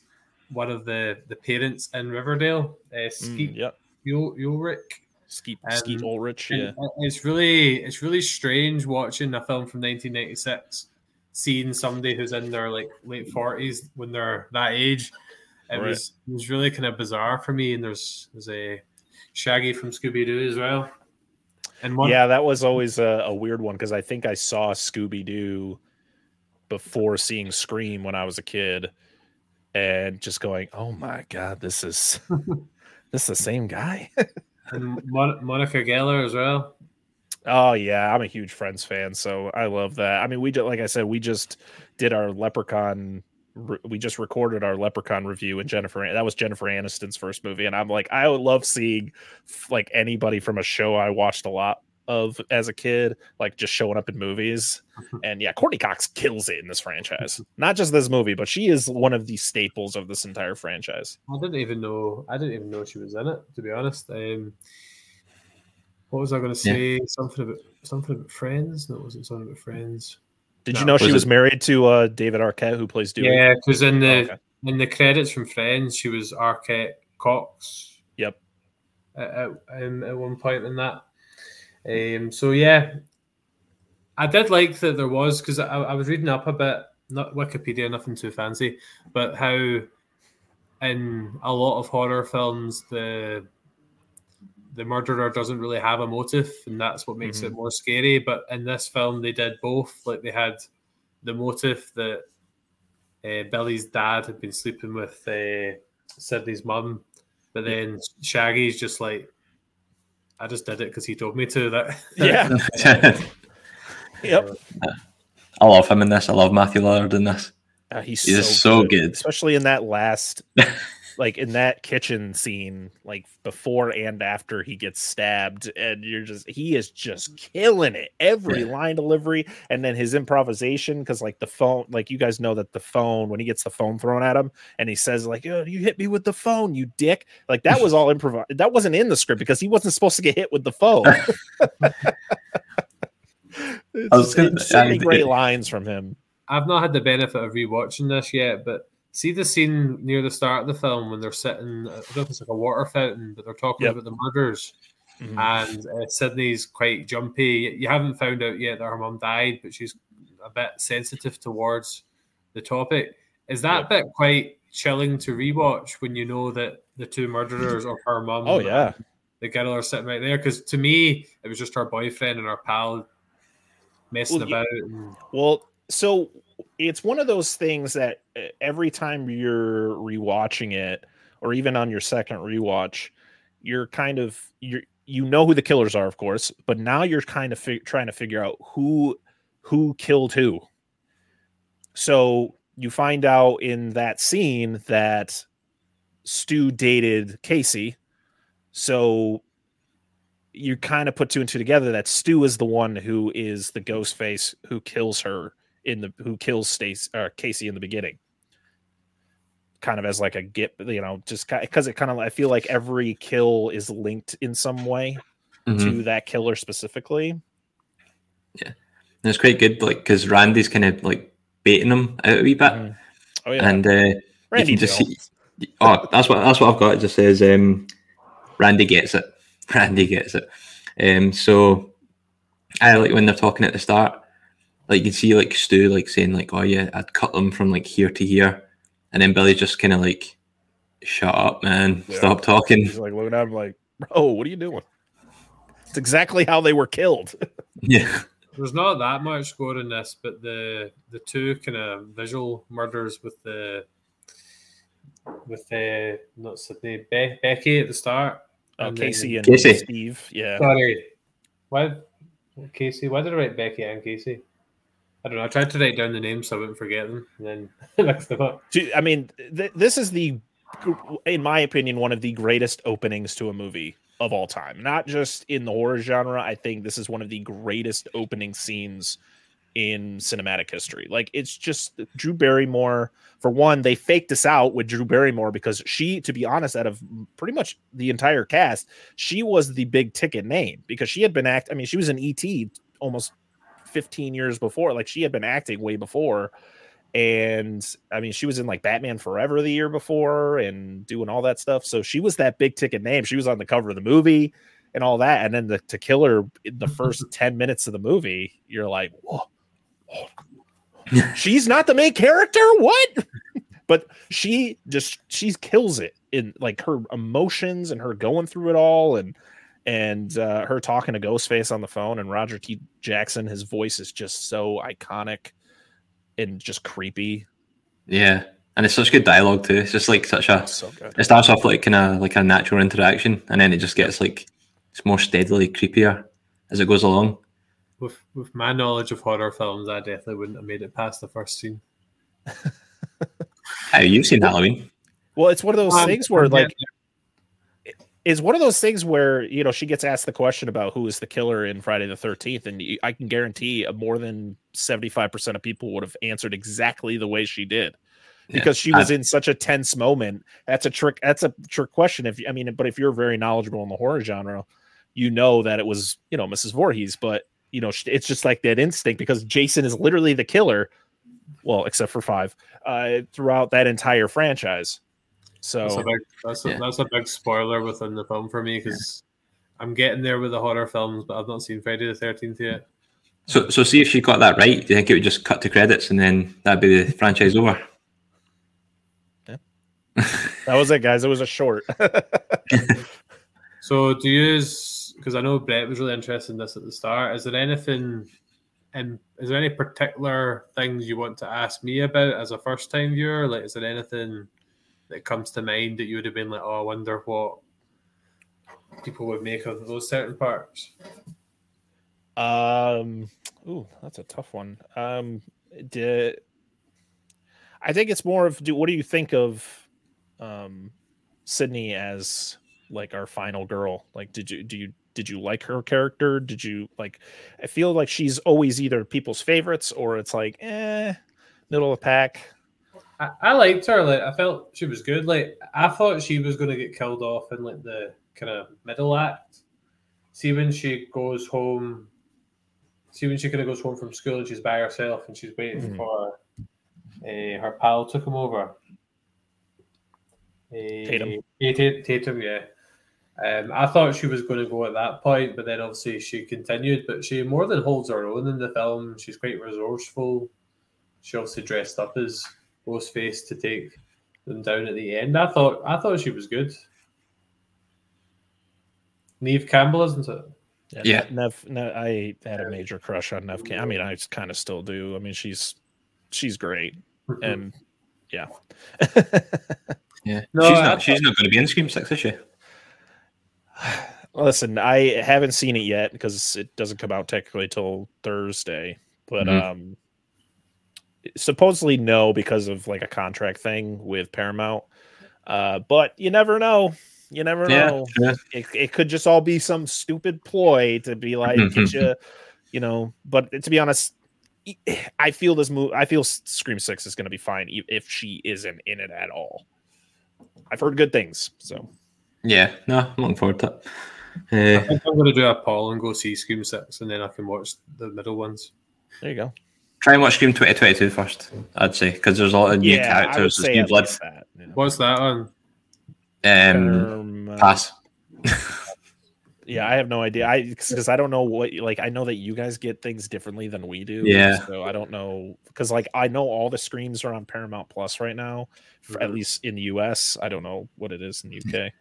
one of the the parents in Riverdale, uh, Skeet mm, yep. Ulrich. Skeet, um, Skeet Ulrich, yeah. It's really it's really strange watching a film from 1996, seeing somebody who's in their like late 40s when they're that age. It right. was it was really kind of bizarre for me. And there's there's a Shaggy from Scooby Doo as well. And one, yeah, that was always a, a weird one because I think I saw Scooby Doo before seeing Scream when I was a kid and just going, "Oh my god, this is this is the same guy." and Mon- Monica Geller as well. Oh yeah, I'm a huge Friends fan, so I love that. I mean, we just like I said, we just did our Leprechaun. We just recorded our Leprechaun review, and mm-hmm. Jennifer that was Jennifer Aniston's first movie, and I'm like, I would love seeing like anybody from a show I watched a lot of as a kid, like just showing up in movies. Mm-hmm. and yeah, Courteney Cox kills it in this franchise. Mm-hmm. Not just this movie, but she is one of the staples of this entire franchise. I didn't even know. I didn't even know she was in it. To be honest, um, what was I going to say? Yeah. Something about something about Friends. No, it wasn't something about Friends. Did no. you know she was, was married to uh, David Arquette, who plays Dewey? Yeah, because in the oh, okay. in the credits from Friends, she was Arquette Cox. Yep. At, at, um, at one point in that. Um, so yeah, I did like that there was because I, I, was reading up a bit, not Wikipedia, nothing too fancy, but how in a lot of horror films the the murderer doesn't really have a motive, and that's what makes mm-hmm. it more scary. But in this film, they did both. Like they had the motive that uh, Billy's dad had been sleeping with uh, Sidney's mum, but then Shaggy's just like I just did it because he told me to. That yeah. yep. I love him in this. I love Matthew Lillard in this. Uh, he's, he's so, so good. good. especially in that last like in that kitchen scene, like before and after he gets stabbed, and you're just he is just killing it. Every yeah. line delivery, and then his improvisation, because like the phone, like you guys know that the phone when he gets the phone thrown at him, and he says like, "Oh, you hit me with the phone, you dick!" Like that was all improvised. That wasn't in the script because he wasn't supposed to get hit with the phone. I was gonna, so many great lines from him. I've not had the benefit of rewatching this yet, but see the scene near the start of the film when they're sitting, I don't know if it's like a water fountain, but they're talking yep. about the murders. Mm-hmm. And uh, Sidney's quite jumpy. You haven't found out yet that her mum died, but she's a bit sensitive towards the topic. Is that bit quite chilling to rewatch when you know that the two murderers of her mum? Oh yeah, the girl are sitting right there. Because to me, it was just her boyfriend and her pal messing well, about. Yeah. And... Well, so it's one of those things that uh, every time you're rewatching it, or even on your second rewatch, you're kind of you're you know who the killers are, of course, but now you're kind of trying to figure out who who killed who. So you find out in that scene that Stu dated Casey. So you kind of put two and two together that Stu is the one who is the ghost face who kills her in the who kills Stacy or uh, Casey in the beginning kind of as like a get, you know, just because it kind of I feel like every kill is linked in some way mm-hmm. to that killer specifically. Yeah, and it's quite good, like because Randy's kind of like baiting him out a wee bit. Mm-hmm. Oh yeah, and uh, Randy just see, oh, that's what that's what I've got. It just says um, Randy gets it. Randy gets it. Um, so I like when they're talking at the start. Like you can see, like Stu, like saying, like, "Oh yeah, I'd cut them from like here to here," And then Billy just kind of like, shut up, man. Yeah. Stop talking. He's like looking at him like, bro, what are you doing? It's exactly how they were killed. yeah. There's not that much gore in this, but the the two kind of visual murders with the with the not Sidney Be- Becky at the start. Oh, and Casey and Casey. Steve. Yeah. Sorry. Why Casey? Why did I write Becky and Casey? I don't know. I tried to write down the names so I wouldn't forget them, and then mixed them up. I mean, th- this is the, in my opinion, one of the greatest openings to a movie of all time. Not just in the horror genre. I think this is one of the greatest opening scenes in cinematic history. Like it's just Drew Barrymore. For one, they faked this out with Drew Barrymore because she, to be honest, out of pretty much the entire cast, she was the big ticket name because she had been act. I mean, she was an ET almost 15 years before. Like she had been acting way before. And I mean, she was in like Batman Forever the year before and doing all that stuff. So she was that big ticket name. She was on the cover of the movie and all that. And then the, to kill her in the first 10 minutes of the movie, you're like, whoa, whoa. she's not the main character. What? but she just she kills it in like her emotions and her going through it all and and uh, her talking to Ghostface on the phone and Roger T. Jackson, his voice is just so iconic and just creepy. Yeah, and it's such good dialogue too. It's just like such a. So it starts off like kind of like a natural interaction, and then it just gets like it's more steadily creepier as it goes along. With with my knowledge of horror films, I definitely wouldn't have made it past the first scene. Have you seen Halloween? Well, it's one of those um, things where like is one of those things where you know she gets asked the question about who is the killer in Friday the Thirteenth, and I can guarantee more than seventy five percent of people would have answered exactly the way she did, because yeah, she was I, in such a tense moment. That's a trick. That's a trick question. If I mean, but if you're very knowledgeable in the horror genre, you know that it was you know Mrs. Voorhees, but you know it's just like that instinct because Jason is literally the killer. Well, except for five, uh, throughout that entire franchise. So that's a big, that's a, yeah. that's a big spoiler within the film for me because yeah. I'm getting there with the horror films, but I've not seen Friday the Thirteenth yet. So, so see if she got that right. Do you think it would just cut to credits and then that'd be the franchise over? Yeah. that was it, guys. It was a short. so, do you use because I know Brett was really interested in this at the start? Is there anything, and is there any particular things you want to ask me about as a first time viewer? Like, is there anything? That comes to mind that you would have been like, oh, I wonder what people would make of those certain parts? Um, ooh, that's a tough one. Um, did I think it's more of do what do you think of um Sidney as like our final girl? Like, did you do you did you like her character? Did you like? I feel like she's always either people's favorites or it's like, eh, middle of the pack. I, I liked her. Like I felt she was good. Like I thought she was going to get killed off in like the kind of middle act. See when she goes home. See when she kind of goes home from school and she's by herself and she's waiting mm-hmm. for Uh, her pal took him over. Uh, Tatum. Tatum, yeah. Um, I thought she was going to go at that point, but then obviously she continued. But she more than holds her own in the film. She's quite resourceful. She obviously dressed up as Ghostface to take them down at the end. I thought I thought she was good. Neve Campbell, isn't it? Yeah, yeah. Neve, Neve, I had a major crush on Neve. I mean, I kind of still do. I mean, she's she's great, mm-hmm. and yeah, yeah. No, she's not. she's not going to be in Scream Six, is she? Listen, I haven't seen it yet because it doesn't come out technically till Thursday, but mm-hmm. um, supposedly no because of like a contract thing with Paramount. Uh, but you never know. You never yeah, know. Yeah. It, it could just all be some stupid ploy to be like get you, you know. But to be honest, I feel this move. I feel Scream Six is going to be fine if she isn't in it at all. I've heard good things, so yeah, no, I'm looking forward to it. Uh, I think I'm going to do a poll and go see Scream 6 and then I can watch the middle ones. There you go. Try and watch Scream 2022 first, I'd say, because there's a lot of new yeah, characters. There's new blood. That, yeah. What's that on? Um, um pass. yeah, I have no idea. I because I don't know what like I know that you guys get things differently than we do. Yeah. So I don't know because like I know all the screams are on Paramount Plus right now, for, mm-hmm. at least in the US. I don't know what it is in the UK.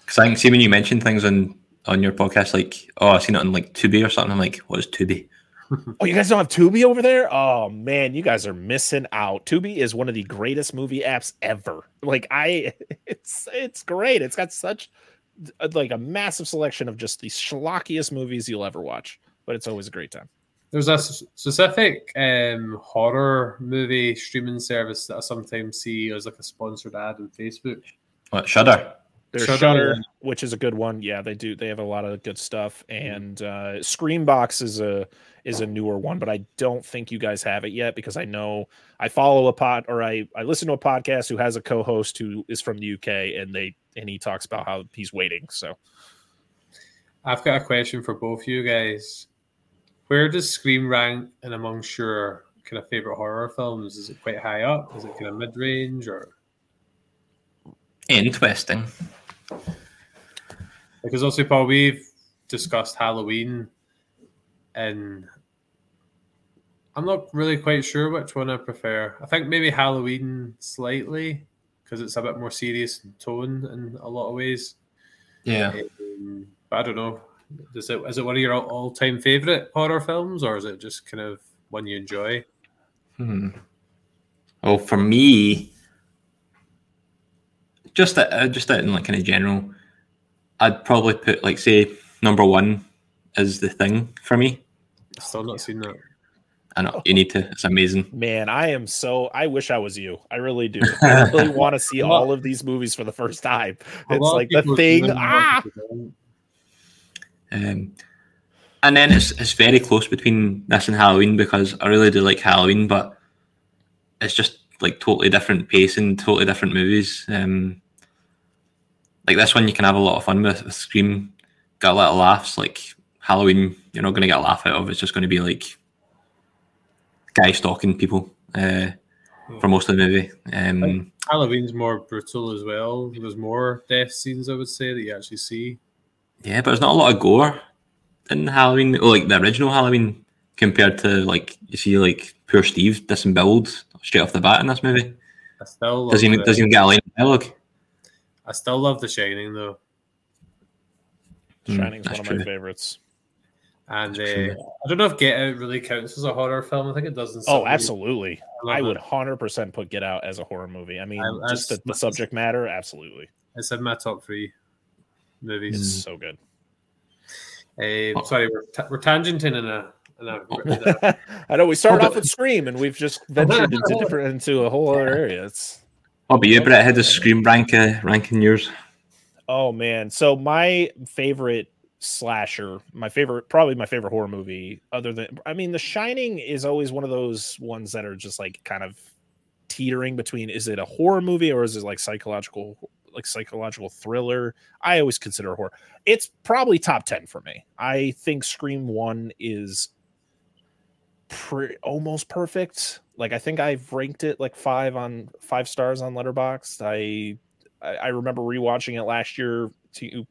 Because I can see when you mention things on on your podcast, like, oh, I've seen it on like Tubi or something. I'm like, what is Tubi? oh, you guys don't have Tubi over there? Oh man, you guys are missing out. Tubi is one of the greatest movie apps ever. Like I, it's it's great. It's got such like a massive selection of just the schlockiest movies you'll ever watch. But it's always a great time. There's a specific um, horror movie streaming service that I sometimes see as like a sponsored ad on Facebook. What Shudder? There's Shudder, Shudder, which is a good one. Yeah, they do. They have a lot of good stuff. And uh, Screambox is a is a newer one, but I don't think you guys have it yet because I know I follow a pod or I I listen to a podcast who has a co-host who is from the UK and they and he talks about how he's waiting. So I've got a question for both of you guys. Where does Scream rank in amongst your kind of favorite horror films? Is it quite high up? Is it kind of mid range or interesting? Because also, Paul, we've discussed Halloween, and I'm not really quite sure which one I prefer. I think maybe Halloween slightly because it's a bit more serious in tone in a lot of ways. Yeah, um, but I don't know. Is it is it one of your all time favorite horror films, or is it just kind of one you enjoy? Hmm. Well, for me, just that, uh, just that in like kind of general, I'd probably put like say number one is the thing for me. Still not seen that. I know you need to. It's amazing. Man, I am so. I wish I was you. I really do. I really want to see all of these movies for the first time. It's like the thing. Ah. Um, and then it's it's very close between this and Halloween because I really do like Halloween, but it's just like totally different pace and totally different movies. Um, like this one, you can have a lot of fun with, with Scream, got a lot of laughs. Like Halloween, you're not going to get a laugh out of. It's just going to be like guy stalking people uh, for most of the movie. Um, Halloween's more brutal as well. There's more death scenes, I would say, that you actually see. Yeah, but there's not a lot of gore in Halloween, or like the original Halloween, compared to like you see like poor Steve disemboweled straight off the bat in this movie. I still does he does he get a line of dialogue? I still love The Shining though. Hmm, Shining's mm, one of true. my favorites. And uh, I don't know if Get Out really counts as a horror film. I think it doesn't. Oh, absolutely. I, I would hundred percent put Get Out as a horror movie. I mean, I, just the, the, subject matter, absolutely. It's in my top three movies. It's so good. Uh, sorry, we're, t- we're tangenting in a I know we started off with Scream, and we've just ventured into different into a whole other area. It's what about you, Brett? Had the Scream rank uh, ranking yours? Oh man, so my favorite slasher, my favorite, probably my favorite horror movie, other than I mean, The Shining is always one of those ones that are just like kind of teetering between is it a horror movie or is it like psychological like psychological thriller. I always consider horror. It's probably top 10 for me. I think Scream 1 is pre- almost perfect. Like I think I've ranked it like five on five stars on Letterboxd. I I remember rewatching it last year to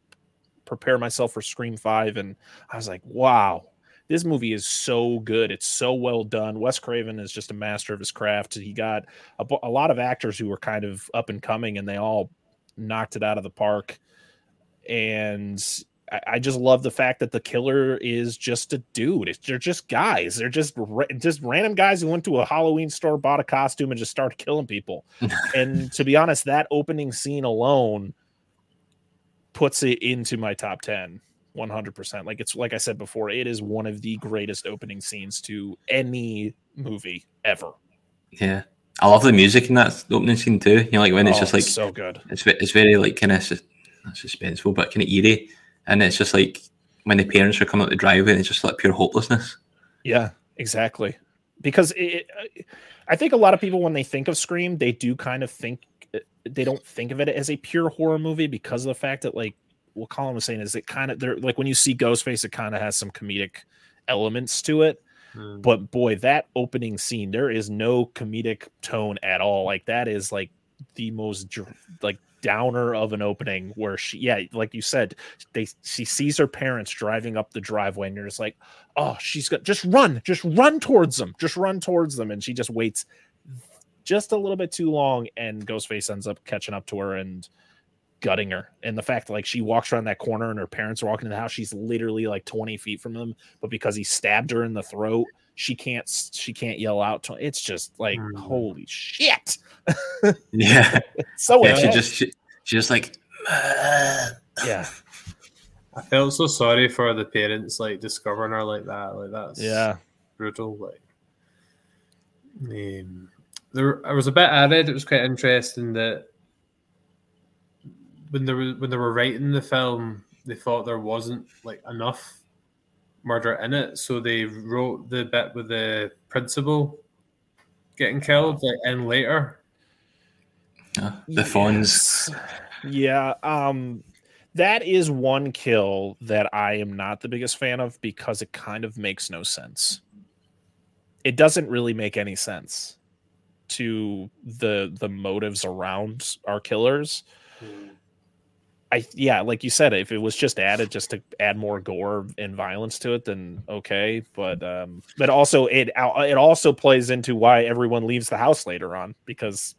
prepare myself for Scream Five, and I was like, wow, this movie is so good. It's so well done. Wes Craven is just a master of his craft. He got a, a lot of actors who were kind of up and coming, and they all knocked it out of the park. And I, I just love the fact that the killer is just a dude. It's, they're just guys. They're just just random guys who went to a Halloween store, bought a costume, and just started killing people. and to be honest, that opening scene alone puts it into my top ten. 100% like it's like i said before it is one of the greatest opening scenes to any movie ever yeah i love the music in that opening scene too you know like when it's oh, just like so good it's, it's very like kind of suspenseful but kind of eerie and it's just like when the parents are coming up the driveway it's just like pure hopelessness. Yeah, exactly. Because it, I think a lot of people when they think of Scream, they do kind of think they don't think of it as a pure horror movie because of the fact that like what Colin was saying is it kind of they're like when you see Ghostface, it kind of has some comedic elements to it. Mm. But boy, that opening scene, there is no comedic tone at all. Like that is like the most like downer of an opening where she yeah like you said they she sees her parents driving up the driveway and you're just like oh she's got just run just run towards them just run towards them. And she just waits just a little bit too long and ghostface ends up catching up to her and gutting her. And the fact that like she walks around that corner and her parents are walking in the house she's literally like 20 feet from them but because he stabbed her in the throat she can't she can't yell out to, it's just like mm. holy shit. Yeah. So yeah, she just she, she just like yeah. I felt so sorry for the parents like discovering her like that like that's yeah. brutal like um, there I was a bit added it was quite interesting that when they were when they were writing the film they thought there wasn't like enough murder in it, so they wrote the bit with the principal getting killed like, in later. Uh, the yes. phones. Yeah, um, that is one kill that I am not the biggest fan of because it kind of makes no sense. It doesn't really make any sense to the the motives around our killers. I yeah, like you said, if it was just added just to add more gore and violence to it, then okay. But um, but also it it also plays into why everyone leaves the house later on because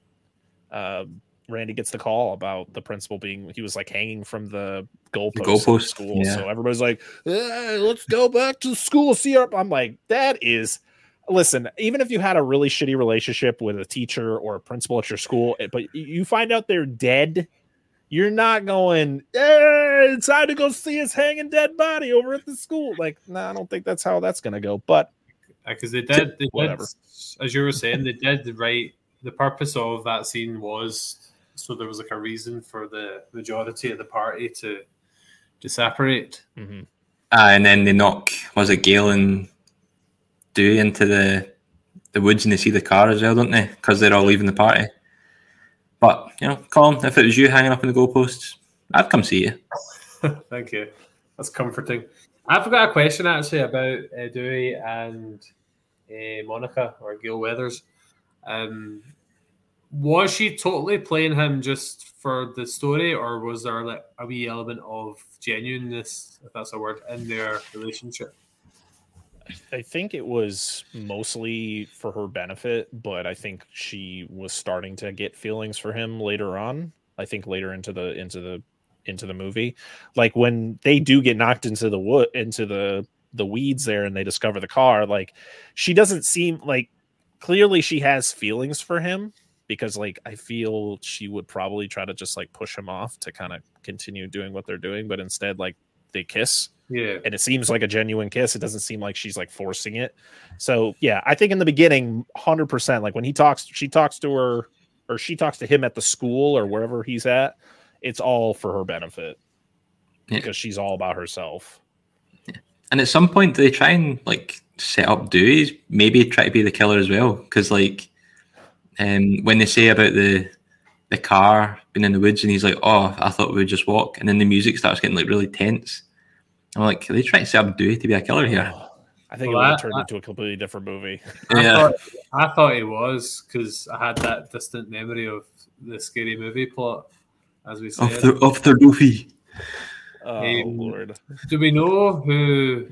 uh, Randy gets the call about the principal being he was like hanging from the goalpost, the goalpost. school. Yeah. So everybody's like, eh, let's go back to school. See our I'm like, that is listen, even if you had a really shitty relationship with a teacher or a principal at your school, eh, but you find out they're dead you're not going, hey, it's time to go see his hanging dead body over at the school. Like, no, nah, I don't think that's how that's going to go. But because they did, they whatever. Did, as you were saying, they did the right. The purpose of that scene was so there was like a reason for the majority of the party to to separate. Mm-hmm. Uh, and then they knock was it Gale and Dewey into the the woods and they see the car as well, don't they? Because they're all leaving the party. But you know, Colin, if it was you hanging up in the goalposts, I'd come see you. Thank you. That's comforting. I've got a question actually about uh, Dewey and uh, Monica or Gale Weathers. Um, was she totally playing him just for the story, or was there like a wee element of genuineness, if that's a word, in their relationship? I think it was mostly for her benefit, but I think she was starting to get feelings for him later on. I think later into the into the into the movie, like when they do get knocked into the wood into the the weeds there, and they discover the car. Like she doesn't seem like clearly she has feelings for him because like I feel she would probably try to just like push him off to kind of continue doing what they're doing, but instead like they kiss yeah. And it seems like a genuine kiss. It doesn't seem like she's like forcing it. So, yeah, I think in the beginning, 100%, like when he talks, she talks to her or she talks to him at the school or wherever he's at, it's all for her benefit yeah. because she's all about herself. Yeah. And at some point, they try and like set up Dewey, maybe try to be the killer as well. Because, like, um, when they say about the the car being in the woods and he's like, Oh, I thought we would just walk. And then the music starts getting like really tense I'm like, are they trying to set up Dewey to be a killer here? I think well, it would have turned I, into a completely different movie. I yeah, thought, I thought it was because I had that distant memory of the scary movie plot, as we said. Of the of. Oh um, lord! Do we know who?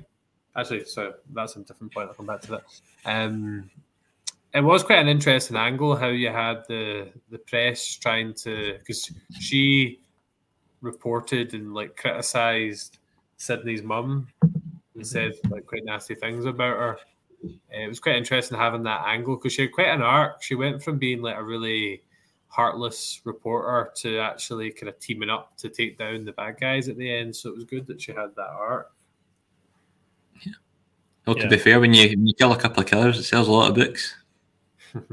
Actually, so that's a different point. I'll come back to that. Um, it was quite an interesting angle how you had the the press trying to because she reported and like criticized Sidney's mum and said like quite nasty things about her. it was quite interesting having that angle because she had quite an arc. She went from being like a really heartless reporter to actually kind of teaming up to take down the bad guys at the end. So it was good that she had that arc. Yeah. Well, to yeah. be fair, when you when you kill a couple of killers, it sells a lot of books.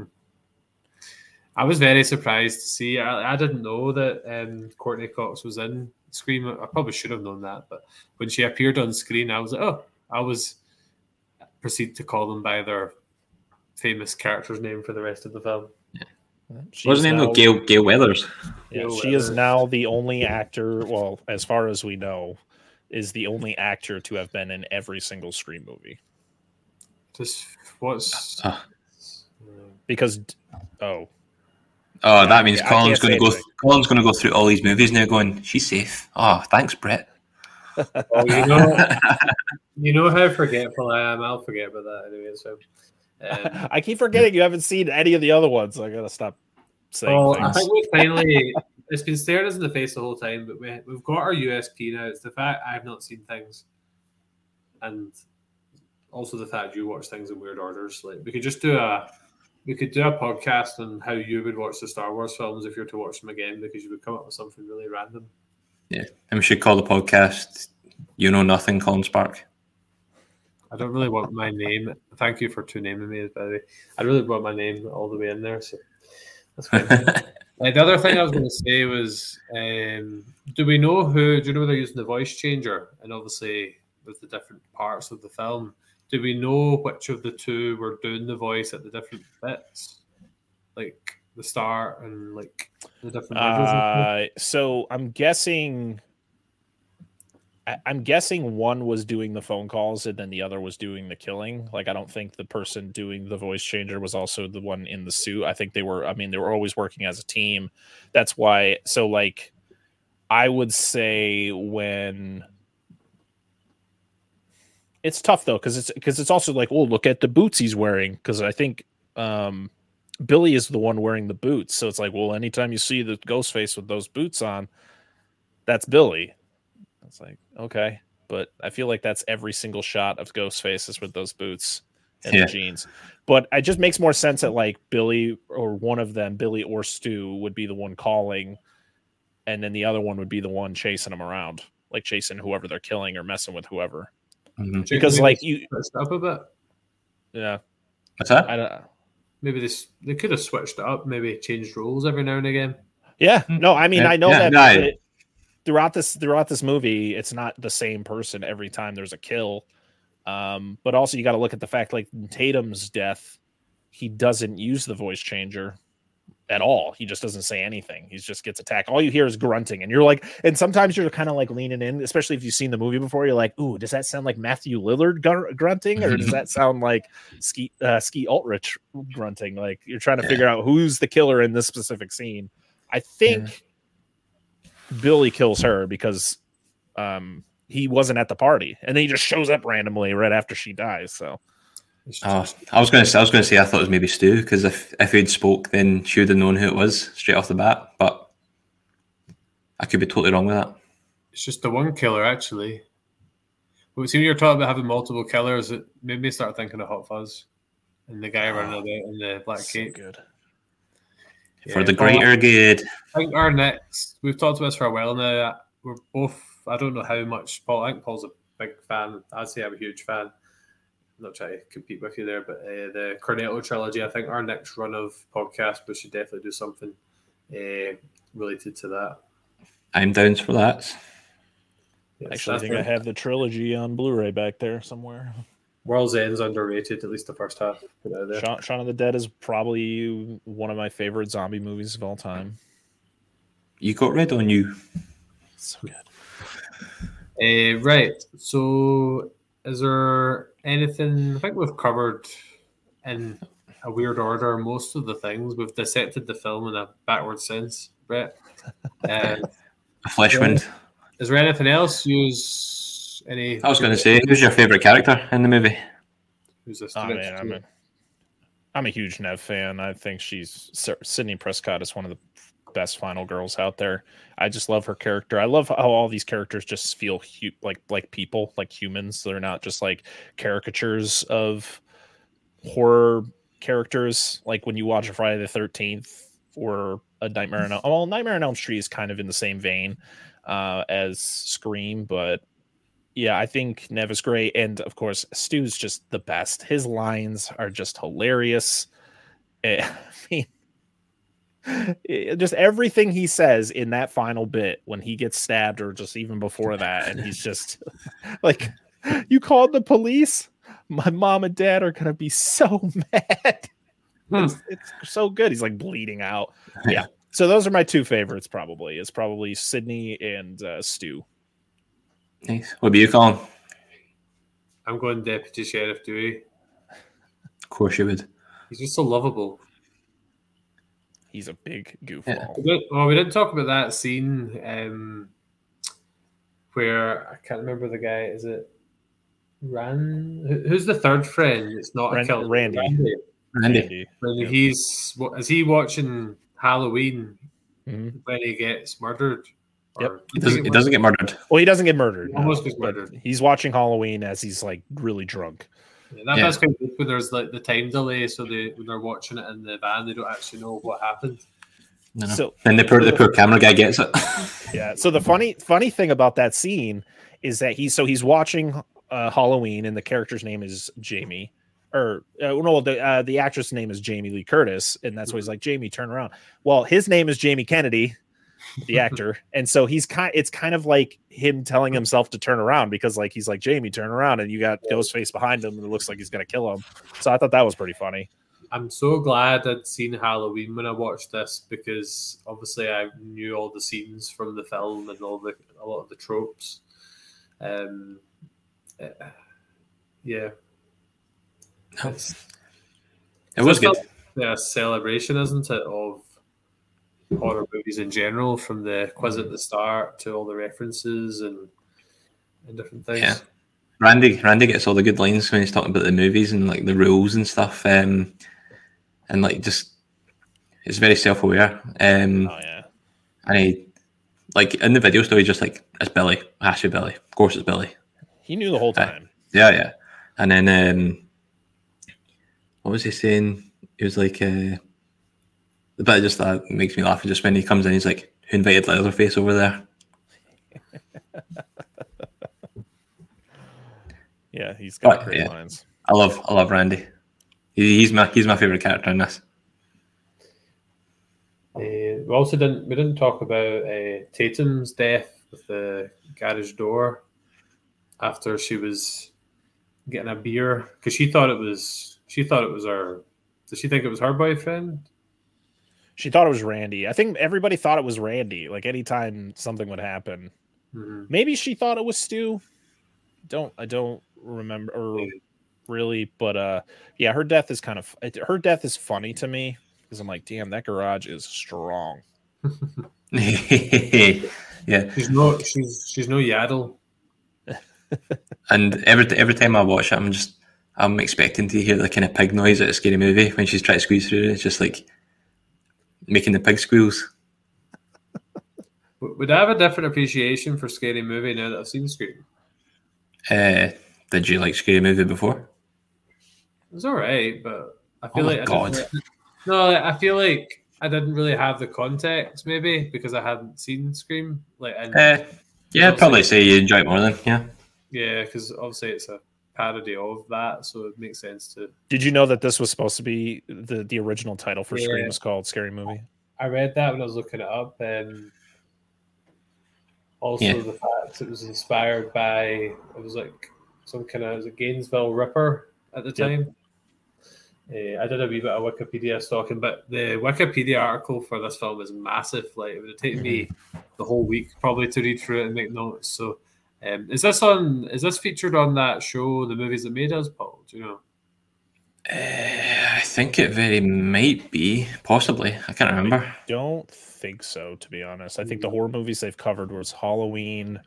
I was very surprised to see. I, I didn't know that um, Courteney Cox was in Scream. I probably should have known that, but when she appeared on screen, I was like, oh, I was proceed to call them by their famous character's name for the rest of the film. Yeah. Wasn't name Gail Gale Weathers? Yeah, Gale she Weathers. is now the only actor. Well, as far as we know, is the only actor to have been in every single Scream movie. Just what's uh, because oh oh that means Colin's going to go. Th- Colin's going to go through all these movies now, going she's safe. Oh, thanks, Brett. oh, you know, you know how forgetful I am. I'll forget about that anyway. So um, I keep forgetting you haven't seen any of the other ones. I gotta stop saying. Oh, things. I think we finally. it's been staring us in the face the whole time, but we, we've got our USP now. It's the fact I've not seen things, and also the fact you watch things in weird orders. Like we could just do a we could do a podcast on how you would watch the Star Wars films if you were to watch them again because you would come up with something really random. Yeah, and we should call the podcast "You Know Nothing, Colin Spark." I don't really want my name. Thank you for two naming me, by the way. I really want my name all the way in there, so that's fine. uh, the other thing I was going to say was, um, do we know who? Do you know they're using the voice changer? And obviously, with the different parts of the film, do we know which of the two were doing the voice at the different bits, like the start and like the different? Uh, so I'm guessing. I'm guessing one was doing the phone calls and then the other was doing the killing. Like I don't think the person doing the voice changer was also the one in the suit. I think they were. I mean, they were always working as a team. That's why. So like, I would say when it's tough though because it's because it's also like, oh, look at the boots he's wearing. Because I think um, Billy is the one wearing the boots, so it's like, well, anytime you see the ghost face with those boots on, that's Billy. It's like okay, but I feel like that's every single shot of ghost faces with those boots and yeah. the jeans. But it just makes more sense that like Billy or one of them, Billy or Stu, would be the one calling, and then the other one would be the one chasing them around, like chasing whoever they're killing or messing with whoever. Mm-hmm. Because like you up a bit. Yeah. What's that? I don't Maybe this they could have switched it up, maybe changed roles every now and again. Yeah. No, I mean yeah. I know yeah, that no, it, throughout this throughout this movie, it's not the same person every time there's a kill. Um, but also you got to look at the fact like Tatum's death, he doesn't use the voice changer at all. He just doesn't say anything. He just gets attacked. All you hear is grunting, and you're like, and sometimes you're kind of like leaning in, especially if you've seen the movie before. You're like, ooh, does that sound like Matthew Lillard gr- grunting, or does that sound like Ski uh, Skeet Ulrich grunting? Like you're trying to figure out who's the killer in this specific scene. I think yeah. Billy kills her because um, he wasn't at the party, and then he just shows up randomly right after she dies. So Oh, I was going to say, I was going to say, I thought it was maybe Stu because if if he'd spoke, then she would have known who it was straight off the bat. But I could be totally wrong with that. It's just the one killer, actually. But see, when you're talking about having multiple killers, it made me start thinking of Hot Fuzz and the guy oh, running ah, about in the black so cape. Good. Yeah, for the greater good. I think our next, we've talked about this for a while now. We're both, I don't know how much Paul. I think Paul's a big fan. I'd say I'm a huge fan not try to compete with you there, but uh, the Cornetto trilogy. I think our next run of podcast, we should definitely do something uh, related to that. I'm down for that. Yes, Actually, I think I have the trilogy on Blu-ray back there somewhere. World's End's underrated, at least the first half. Shaun, Shaun of the Dead is probably one of my favorite zombie movies of all time. You got red on you. So good. Uh, right. So is there anything? I think we've covered in a weird order most of the things. We've dissected the film in a backward sense, Brett. Uh, Fleshwind. Is there anything else? Use any? I was going to say, who's your favorite character in the movie? Who's this? Oh, man, I'm a, I'm a huge Neve fan. I think she's Sidney Prescott is one of the best final girls out there. I just love her character. I love how all these characters just feel hu- like like people, like humans. They're not just like caricatures of horror characters. Like when you watch a Friday the Thirteenth or a Nightmare on Elm. Well, Nightmare on Elm Street is kind of in the same vein uh, as Scream, but yeah, I think Neve is great, and of course Stu's just the best. His lines are just hilarious. I mean just everything he says in that final bit when he gets stabbed or just even before that and he's just like you called the police? My mom and dad are gonna be so mad. Hmm. it's, it's, so good. He's like bleeding out. Yeah. So those are my two favorites probably. It's probably sidney and uh, stu. Nice. What about you colin? I'm going deputy sheriff dewey. Of course you would. He's just so lovable he's a big goofball. Yeah. Well, we didn't talk about that scene um, where I can't remember the guy. Is it Rand? Who's the third friend? It's not Rand- a Randy. Randy. Randy. Randy. He's is he watching Halloween mm-hmm. when he gets murdered? Yep. He doesn't, he doesn't get murdered. Well, he doesn't get murdered. Almost gets murdered. He's watching Halloween as he's like really drunk. Yeah, that, yeah. That's kind of when there's like the time delay, so they when they're watching it in the van, they don't actually know what happened. No, no. So and the poor the poor camera guy gets it. yeah. So the funny funny thing about that scene is that he's so he's watching uh, Halloween, and the character's name is Jamie, or uh, no, the uh, the actress name is Jamie Lee Curtis, and that's why he's like Jamie, turn around. Well, his name is Jamie Kennedy, the actor, and so he's kind. It's kind of like him telling himself to turn around because like he's like Jamie, turn around, and you got Ghostface behind him, and it looks like he's gonna kill him. So I thought that was pretty funny. I'm so glad I'd seen Halloween when I watched this because obviously I knew all the scenes from the film and all the a lot of the tropes. Um, uh, yeah, it was good. A celebration, isn't it, of horror movies in general, from the quiz at the start to all the references and and different things. Yeah. Randy Randy gets all the good lines when he's talking about the movies and like the rules and stuff. Um, and like just it's very self aware. Um, oh yeah. And he like in the video story, just like it's Billy, has Billy. Of course, it's Billy. He knew the whole uh, time. Uh, yeah, yeah. And then um, what was he saying? He was like, uh, the bit just that makes me laugh. Just when he comes in, he's like, "Who invited Leatherface over there?" yeah, he's got but, great yeah. lines. I love, I love Randy. he's my, he's my favorite character in this. Uh, we also didn't we didn't talk about uh, Tatum's death with the garage door after she was getting a beer because she thought it was she thought it was her. Did she think it was her boyfriend? She thought it was Randy. I think everybody thought it was Randy. Like anytime something would happen, mm-hmm. maybe she thought it was Stu. Don't I don't remember or really, but uh, yeah, her death is kind of her death is funny to me because I'm like, damn, that garage is strong. yeah, she's no she's she's no Yaddle. and every every time I watch it, I'm just I'm expecting to hear the kind of pig noise at a scary movie when she's trying to squeeze through. It's just like making the pig squeals. Would I have a different appreciation for Scary Movie now that I've seen Scream? Uh, did you like Scary Movie before? It was all right, but I feel oh like God. I no, I feel like I didn't really have the context, maybe because I hadn't seen Scream. Like, and uh, yeah, I'd probably say you enjoy it more than yeah. Yeah, because obviously it's a parody of that, so it makes sense to. Did you know that this was supposed to be the the original title for yeah. Scream was called Scary Movie? I read that when I was looking it up, and also yeah. the fact it was inspired by it was like some kind of it was a Gainesville Ripper at the time. Yep. Uh, I did a wee bit of Wikipedia stalking, but the Wikipedia article for this film is massive. Like it would have taken mm-hmm. me the whole week probably to read through it and make notes. So Um, is this on? Is this featured on that show, The Movies That Made Us, Paul? Do you know? Uh, I think it very might be, possibly. I can't remember. I don't think so, to be honest. I think the horror movies they've covered was Halloween,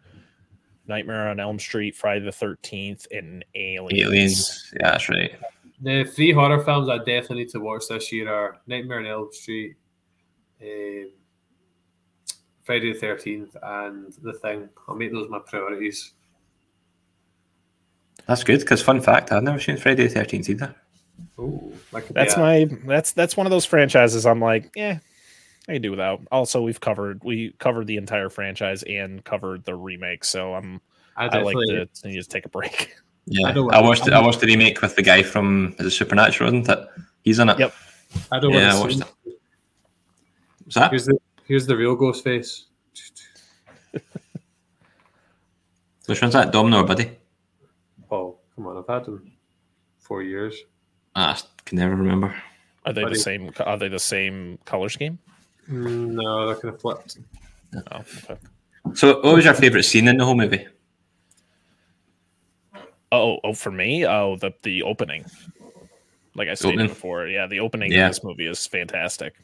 Nightmare on Elm Street, Friday the Thirteenth, and Aliens. Aliens, yeah, that's right. The three horror films I definitely need to watch this year are Nightmare on Elm Street, um, Friday the Thirteenth, and The Thing. I'll make those my priorities. That's good because fun fact, I've never seen Friday the Thirteenth either. Ooh, that's my that's that's one of those franchises. I'm like, yeah, I can do without. Also, we've covered we covered the entire franchise and covered the remake, so I'm I, I like to, to just take a break. Yeah, I, I watched I watched the remake with the guy from is it Supernatural, isn't it? He's in it. Yep. I don't yeah, I watched it. What's that? Here's the real ghost face. Which one's that? Domino or Buddy? Oh, come on, I've had them four years. Ah, I can never remember. Are they Buddy. the same? Are they the same color scheme? Mm, no, they're kind of flipped. Oh, okay. So, what was your favorite scene in the whole movie? Oh, oh, for me, oh, the the opening. Like I said before, yeah, the opening yeah. of this movie is fantastic.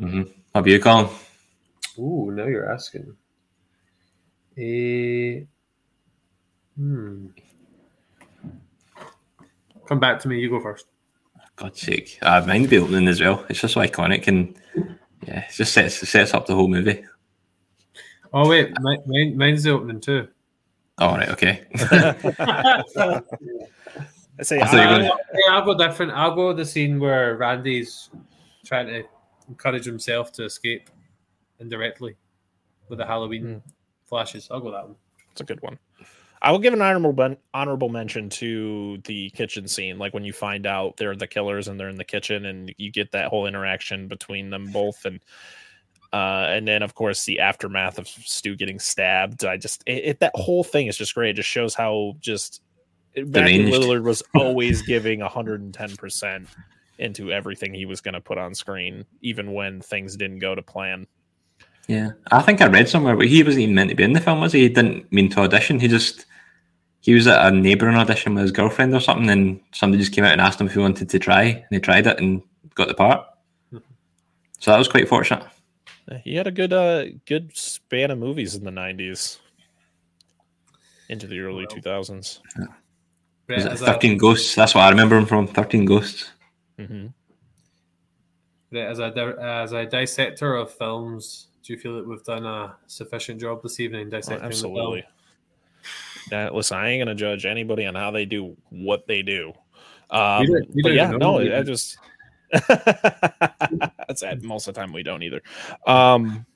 Mm-hmm. How about you, Colin? Ooh, now you're asking. Eh, hmm. Come back to me. You go first. God's sake, uh, mine be opening as well. It's just so iconic and yeah, it just sets sets up the whole movie. Oh wait, mine, mine's the opening too. All oh, right, okay. I say, I gonna... yeah, I'll go different. I'll go the scene where Randy's trying to encourage himself to escape indirectly with the Halloween mm. flashes. I'll go that one. It's a good one. I will give an honorable honorable mention to the kitchen scene, like when you find out they're the killers and they're in the kitchen, and you get that whole interaction between them both, and uh, and then of course the aftermath of Stu getting stabbed. I just it, it that whole thing is just great. It just shows how just Matthew Lillard was always giving hundred and ten percent into everything he was going to put on screen, even when things didn't go to plan. Yeah, I think I read somewhere, but he wasn't even meant to be in the film, was he? He didn't mean to audition. He just he was at a neighbouring audition with his girlfriend or something, and somebody just came out and asked him if he wanted to try, and he tried it and got the part. Mm-hmm. So that was quite fortunate. He had a good uh good span of movies in the '90s into the early 2000s. Yeah. Thirteen Ghosts? That's what I remember him from. Thirteen Ghosts. Mm-hmm. As a as a dissector of films, do you feel that we've done a sufficient job this evening dissecting? Oh, absolutely. Yeah, listen, I ain't gonna judge anybody on how they do what they do. Um, you don't, you don't yeah, no, I just that's it. Most of the time we don't either. Um,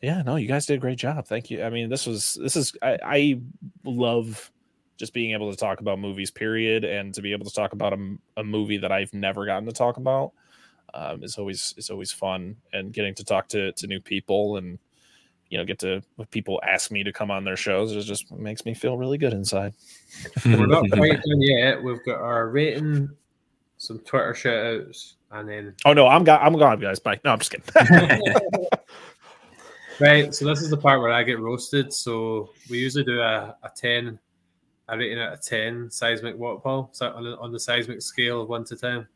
yeah, no, you guys did a great job. Thank you. I mean, this was this is I, I love just being able to talk about movies, period, and to be able to talk about a, a movie that I've never gotten to talk about um, is always is always fun, and getting to talk to to new people and you know get to people ask me to come on their shows it just makes me feel really good inside. We're not quite done yet. We've got our rating, some Twitter shout outs, and then oh no, I'm go- I'm gone, guys. Bye. No, I'm just kidding. right, so this is the part where I get roasted. So we usually do a, a ten, a rating out of ten seismic what, Paul? So on on the seismic scale of one to ten.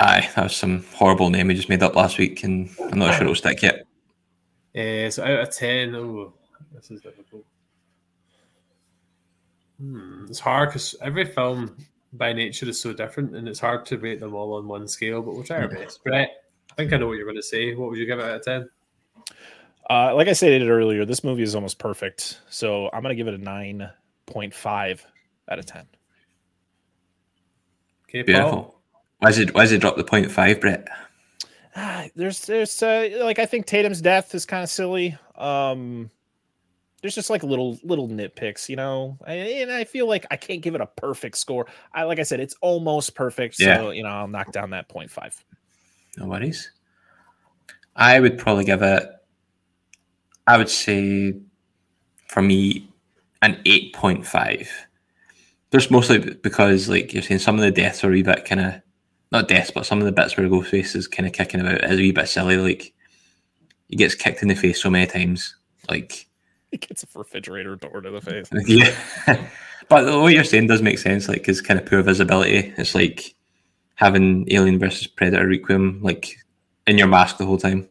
Aye, that was some horrible name we just made up last week, and I'm not sure it'll stick yet. Uh, so out of 10, oh, this is difficult. Hmm, it's hard because every film by nature is so different and it's hard to rate them all on one scale, but we'll try our best. Brett, I think I know what you're going to say. What would you give it out of 10? Uh, like I stated earlier, this movie is almost perfect. So I'm going to give it a 9.5 out of 10. Okay, Beautiful. Paul? Why is it, why is it drop the 0.5, Brett? there's there's uh, like I think Tatum's death is kind of silly. Um, there's just like little little nitpicks, you know, and I feel like I can't give it a perfect score. I like I said, it's almost perfect. So yeah. you know, I'll knock down that 0.5. No worries. I would probably give it. I would say, for me, an eight point five. Just mostly because, like you're saying, some of the deaths are a bit kind of not death, but some of the bits where Ghostface is kind of kicking about is a wee bit silly. Like he gets kicked in the face so many times. Like he gets a refrigerator door to the face. Yeah, but what you're saying does make sense. Like, his kind of poor visibility. It's like having Alien versus Predator Requiem, like in your mask the whole time.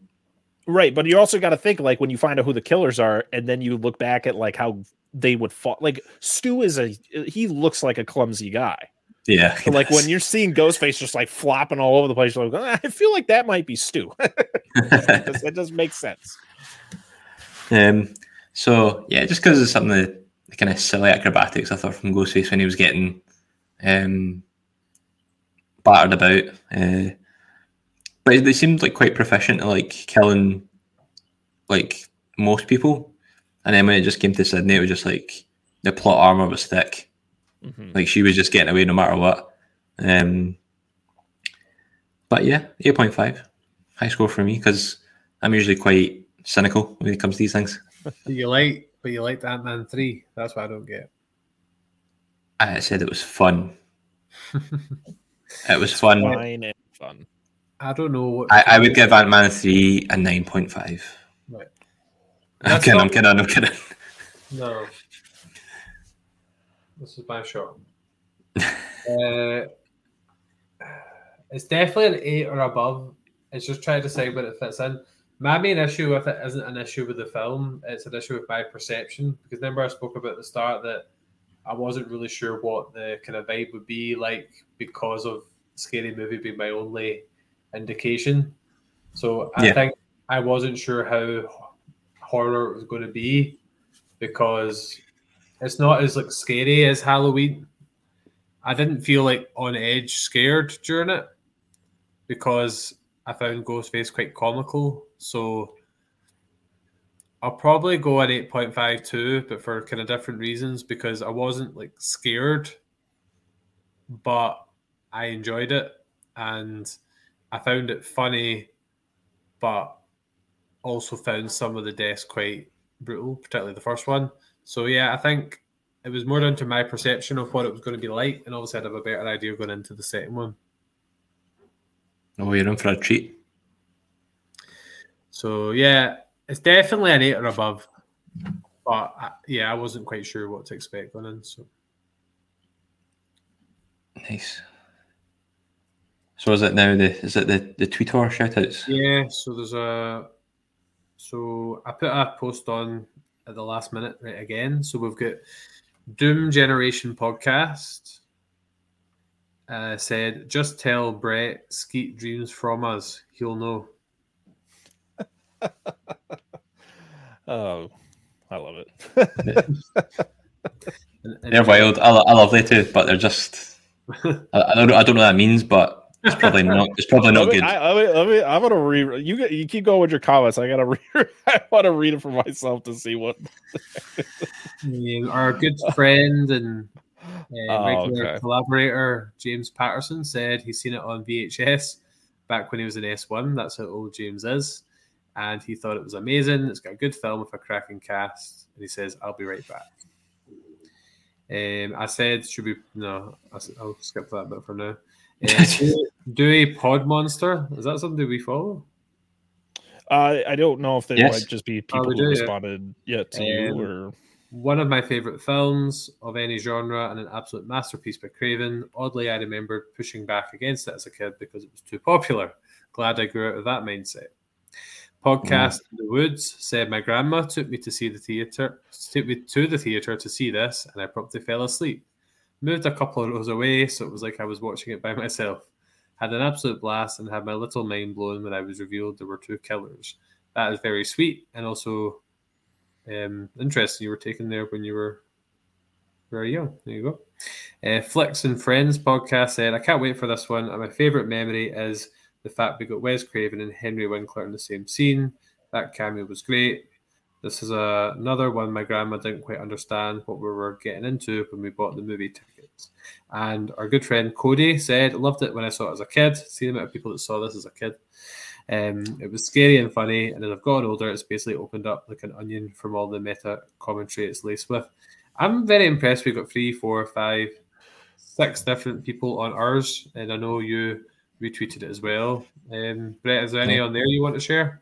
Right, but you also got to think like when you find out who the killers are, and then you look back at like how they would fall. Like Stu is a he looks like a clumsy guy. Yeah. Like when you're seeing Ghostface just like flopping all over the place, you're like, I feel like that might be Stu. that doesn't make sense. Um. So yeah, just because of some of the, the kind of silly acrobatics I thought from Ghostface when he was getting um battered about. Uh, but they seemed like quite proficient at like killing like most people. And then when it just came to Sidney, it was just like the plot armor was thick. Mm-hmm. Like she was just getting away no matter what. Um, but yeah, eight point five, high score for me because I'm usually quite cynical when it comes to these things. you like, but you liked Ant Man three. That's what I don't get. I said it was fun. it was fun. Fine and fun. I don't know what. I, I would give Ant Man three a nine point five. Right. I'm kidding. Not... I'm kidding. I'm kidding. No. This is my shot. uh, it's definitely an eight or above. It's just trying to say where it fits in. My main issue with it isn't an issue with the film; it's an issue with my perception. Because remember, I spoke about at the start that I wasn't really sure what the kind of vibe would be like because of scary movie being my only indication. So I yeah. think I wasn't sure how horror it was going to be because it's not as like scary as Halloween. I didn't feel like on edge scared during it because I found Ghostface quite comical. So I'll probably go at 8.52, but for kind of different reasons because I wasn't like scared, but I enjoyed it and I found it funny, but also found some of the deaths quite brutal, particularly the first one. So yeah, I think it was more down to my perception of what it was going to be like, and obviously I'd have a better idea going into the second one. Oh, you're in for a treat. So yeah, it's definitely an eight or above, but I, yeah, I wasn't quite sure what to expect going in. So nice. So is it now the is it the the Twitter shoutouts? Yeah. So there's a so I put a post on at the last minute right again. So we've got Doom Generation podcast. Uh, said just tell Brett Skeet dreams from us. He'll know. oh, I love it. they're wild. I, I love they too, but they're just. I, I don't. I don't know what that means, but it's probably not. It's probably not good. I, let me, I'm gonna read. You you keep going with your comments. I gotta read. I want to read it for myself to see what. our good friend and uh, oh, regular okay. collaborator James Patterson said he's seen it on VHS back when he was in S1. That's how old James is, and he thought it was amazing. It's got a good film with a cracking cast, and he says, "I'll be right back." Um, I said, "Should we?" No, I'll skip that bit for now. Uh, Dewey Pod Monster is that something we follow? Uh, I don't know if they yes. might just be oh, people oh, who responded yeah. yet to um, you or one of my favorite films of any genre and an absolute masterpiece by Craven. Oddly, I remember pushing back against it as a kid because it was too popular. Glad I grew out of that mindset. Podcast mm. The Woods said my grandma took me to see the theater, took me to the theater to see this, and I promptly fell asleep. Moved a couple of rows away, so it was like I was watching it by myself. Had an absolute blast and had my little mind blown when I was revealed there were two killers. That is very sweet and also um, interesting. You were taken there when you were very young. There you go. Uh, Flicks and Friends podcast said, I can't wait for this one. And my favourite memory is the fact we got Wes Craven and Henry Winkler in the same scene. That cameo was great. This is a, another one my grandma didn't quite understand what we were getting into when we bought the movie tickets. And our good friend Cody said, Loved it when I saw it as a kid. See the amount of people that saw this as a kid. Um, it was scary and funny. And as I've gotten older, it's basically opened up like an onion from all the meta commentary it's laced with. I'm very impressed. We've got three, four, five, six different people on ours. And I know you retweeted it as well. Um, Brett, is there any on there you want to share?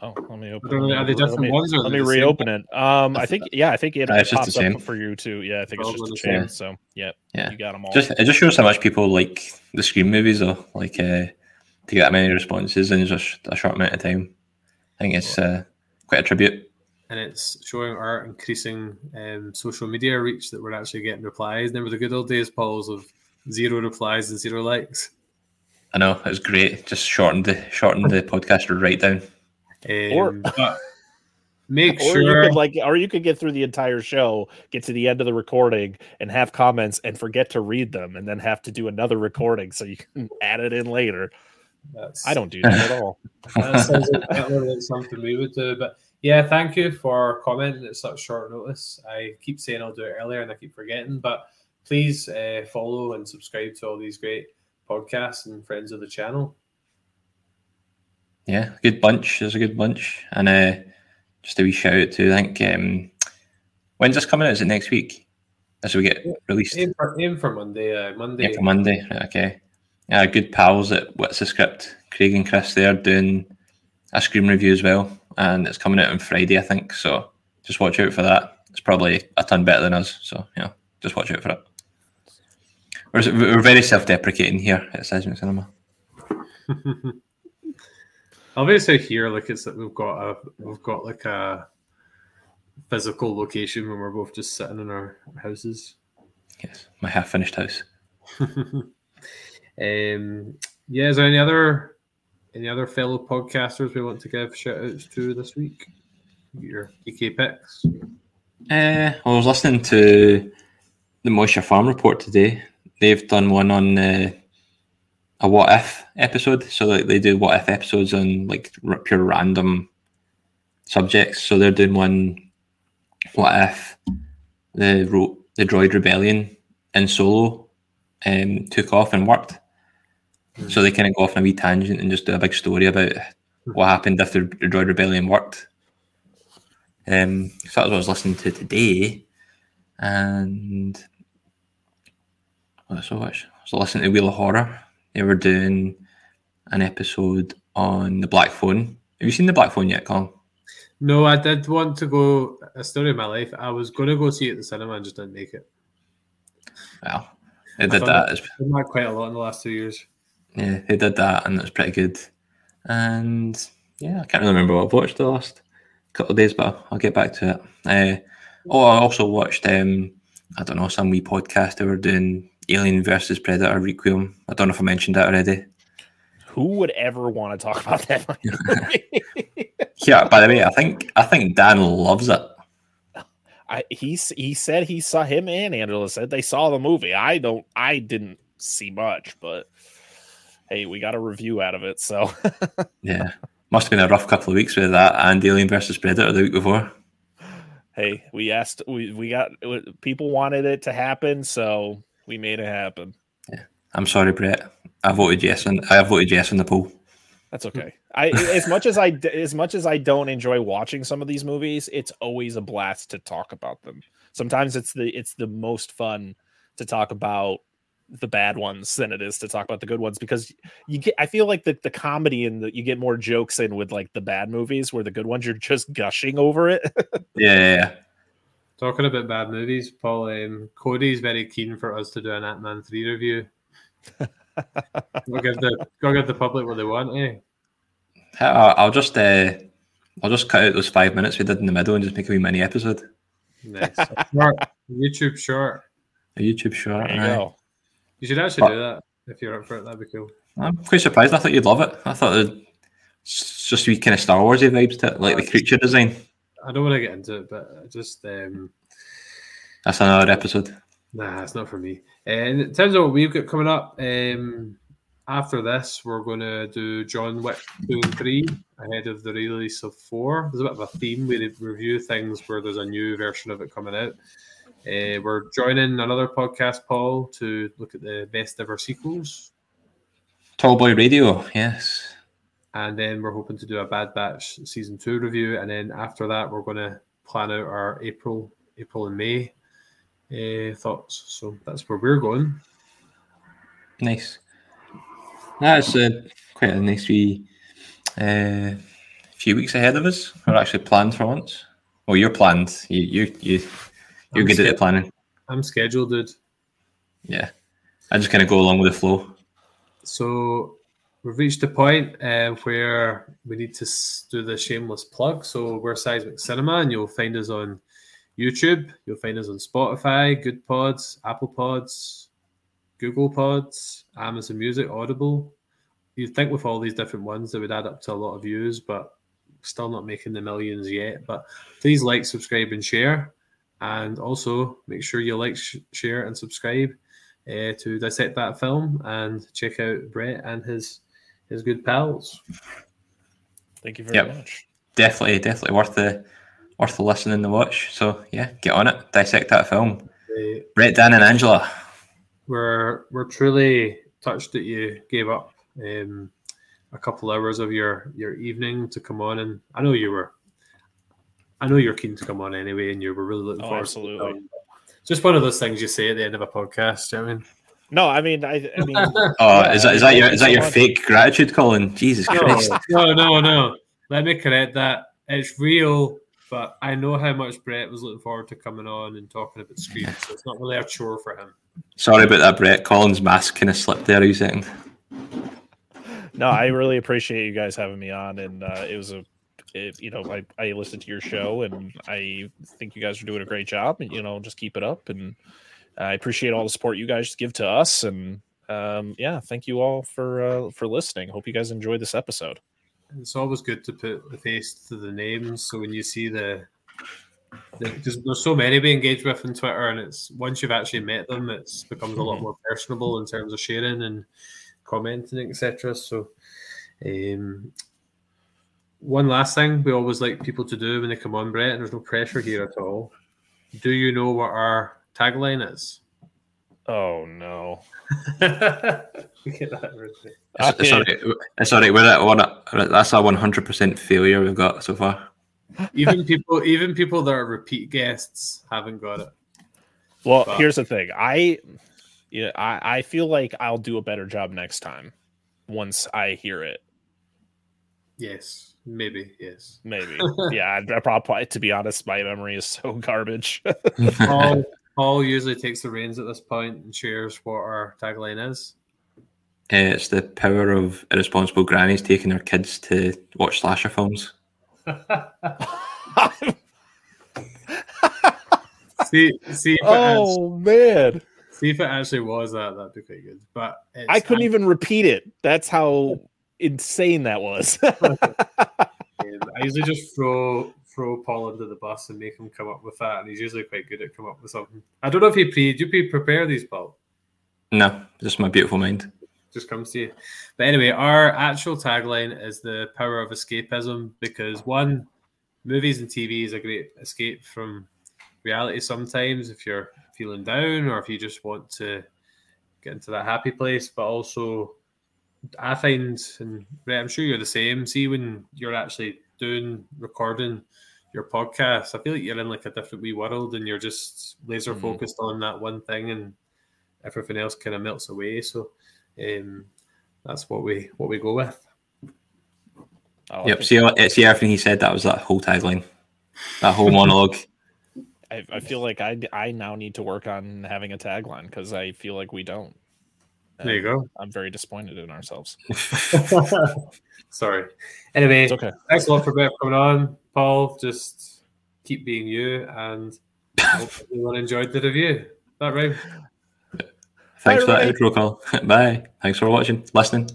Oh, let me open. Are they different let me, ones? let me reopen it. Um, I think yeah, I think it, it's pops just up for you too. Yeah, I think it's just a same. change. So yeah, Yeah. you got them all. Just it just shows how much people like the Scream movies, though. Like uh, to get that many responses in just a short amount of time. I think it's uh, quite a tribute. and it's showing our increasing um, social media reach that we're actually getting replies. Never the good old days, Pauls, of zero replies and zero likes. I know it was great. Just shortened the shortened the podcast right down. Or- make or sure you could like, or you could get through the entire show, get to the end of the recording, and have comments and forget to read them, and then have to do another recording so you can add it in later. that's, I don't do that at all. that sounds like, that looks like something we would do. But yeah, thank you for commenting at such short notice. I keep saying I'll do it earlier and I keep forgetting, but please uh, follow and subscribe to all these great podcasts and friends of the channel. Yeah, good bunch. There's a good bunch, and uh, just a wee shout out to I think um, when's this coming out? Is it next week? As we get released Aim for, aim for Monday. Uh, Monday. yeah, for Monday. Right, okay. Yeah, good pals at What's the Script. Craig and Chris they're doing a Scream review as well, and it's coming out on Friday, I think. So just watch out for that. It's probably a ton better than us. So yeah, just watch out for it. We're, we're very self-deprecating here at Seismic Cinema. Obviously, here, like it's that we've got a we've got like a physical location when we're both just sitting in our houses. Yes, my half-finished house. um, yeah, is there any other any other fellow podcasters we want to give shout outs to this week? Your EK picks. Uh, I was listening to the Moisture Farm report today. They've done one on uh, a what if episode. So like they do what if episodes on like r- pure random subjects. So they're doing one. What if the the droid rebellion in Solo um, took off and worked? So they kind of go off on a wee tangent and just do a big story about what happened if the, droid rebellion worked. Um, so that's what I was listening to today, and what so much. I was listening to Wheel of Horror. They were doing an episode on the Black Phone. Have you seen the Black Phone yet, Colin? No, I did want to go. A story of my life. I was going to go see it at the cinema and just didn't make it. Well, they did that. It's, I've had quite a lot in the last two years. yeah, they did that, and it was pretty good. And yeah, I can't really remember what I've watched the last couple of days, but I'll get back to it. Uh, oh, I also watched. Um, I don't know some wee podcast they were doing Alien versus Predator Requiem. I don't know if I mentioned that already. Who would ever want to talk about that? Yeah, by the way, I think I think Dan loves it. I he he said he saw him and Angela said they saw the movie. I don't. I didn't see much, but hey, we got a review out of it. So Yeah, must have been a rough couple of weeks with that and Alien versus Predator the week before. hey, we asked. We we got people wanted it to happen, so we made it happen. Yeah. I'm sorry, Brett. I voted yes and I voted yes in the poll. That's okay. I as much as I as much as I don't enjoy watching some of these movies, it's always a blast to talk about them. Sometimes it's the it's the most fun to talk about the bad ones than it is to talk about the good ones because you get I feel like the, the comedy and the you get more jokes in with like the bad movies where the good ones you're just gushing over it. Yeah, yeah, yeah. Talking about bad movies, Paul. Um, Cody's very keen for us to do an Ant Man three review. go give the go give the public what they want, eh? I'll, I'll just uh, I'll just cut out those five minutes we did in the middle and just make a wee mini episode. Nice. short, YouTube short. A YouTube short. there you aye. go. You should actually do that if you're up for it. That'd be cool. I'm quite surprised. I thought you'd love it. I thought it's just wee kind of Star Warsy vibes to it, like the creature design. I don't want to get into it, but just um, That's another episode. Nah, it's not for me. And in terms of what we've got coming up, um, after this, we're going to do John Wick 2 and 3 ahead of the release of 4. There's a bit of a theme. We review things where there's a new version of it coming out. Uh, we're joining another podcast, Paul, to look at the best ever sequels. Tallboy Radio. Yes. And then we're hoping to do a Bad Batch season 2 review. And then after that, we're going to plan out our April, April and May uh, thoughts. So that's where we're going. Nice. That's uh, quite a nice wee uh, few weeks ahead of us. We're actually planned for once. Well, you're planned. You you you you're I'm good at planning. I'm scheduled, dude. Yeah, I just kind of go along with the flow. So we've reached a point uh, where we need to do the shameless plug. So we're Seismic Cinema, and you'll find us on YouTube. You'll find us on Spotify, Good Pods, Apple Pods, Google Pods, Amazon Music, Audible. You'd think with all these different ones that would add up to a lot of views, but still not making the millions yet. But please like, subscribe, and share. And also make sure you like, sh- share, and subscribe uh, to dissect that film and check out Brett and his his good pals. Thank you very yep. much. Definitely, definitely worth the worth the listen and the watch. So yeah, get on it, dissect that film. Uh, Brett, Dan, and Angela. We're we're truly touched that you gave up um, a couple hours of your your evening to come on, and I know you were. I know you're keen to come on anyway, and you were really looking oh, forward. Absolutely. To it. Just one of those things you say at the end of a podcast. You know I mean. No, I mean, I, I mean. oh, yeah, is that is that your is that your fake gratitude, Colin? Jesus Christ! No, no, no. Let me correct that. It's real, but I know how much Brett was looking forward to coming on and talking about Scream, so it's not really a chore for him. Sorry about that, Brett. Colin's mask kind of slipped there. Are you saying? No, I really appreciate you guys having me on, and uh, it was a it, you know, I, I listened to your show and I think you guys are doing a great job and, you know, just keep it up. And I appreciate all the support you guys give to us. And um, yeah, thank you all for uh, for listening. Hope you guys enjoyed this episode. It's always good to put the face to the names. So when you see the, the there's, there's so many we engage with on Twitter, and it's once you've actually met them, it's becomes a lot mm-hmm. more personable in terms of sharing and commenting, etc. So, um, one last thing we always like people to do when they come on, Brett, and there's no pressure here at all. Do you know what our tagline is? Oh no. it's, all right. It's all right. We're at one. That's a one hundred percent failure we've got so far. even people, even people that are repeat guests haven't got it. Well, but. here's the thing. I, yeah, I, I feel like I'll do a better job next time once I hear it. Yes, maybe. Yes, maybe. yeah, I, I probably. To be honest, my memory is so garbage. Paul, oh, Paul usually takes the reins at this point and shares what our tagline is. Uh, it's the power of irresponsible grannies taking their kids to watch slasher films. see, see. oh actually, man! See if it actually was that. That'd be quite good. But I couldn't even repeat it. That's how insane that was. I usually just throw throw Paul under the bus and make him come up with that, and he's usually quite good at coming up with something. I don't know if he pre do you prepare these, Paul? No, just my beautiful mind. Just comes to you. But anyway, our actual tagline is the power of escapism because one, movies and TV is a great escape from reality sometimes if you're feeling down or if you just want to get into that happy place, but also I find, and I'm sure you're the same. See, when you're actually doing recording your podcast, I feel like you're in like a different wee world and you're just laser mm-hmm. focused mm. on that one thing and everything else kind of melts away. So um, that's what we what we go with. Oh, yep. See, see everything he said. That was that whole tagline, that whole monologue. I, I feel like I I now need to work on having a tagline because I feel like we don't. And there you go. I'm very disappointed in ourselves. Sorry. Anyway, it's okay. Thanks a lot for coming on, Paul. Just keep being you, and hope everyone enjoyed the review. That right? Thanks Bye, for that intro call. Bye. Thanks for watching, listening.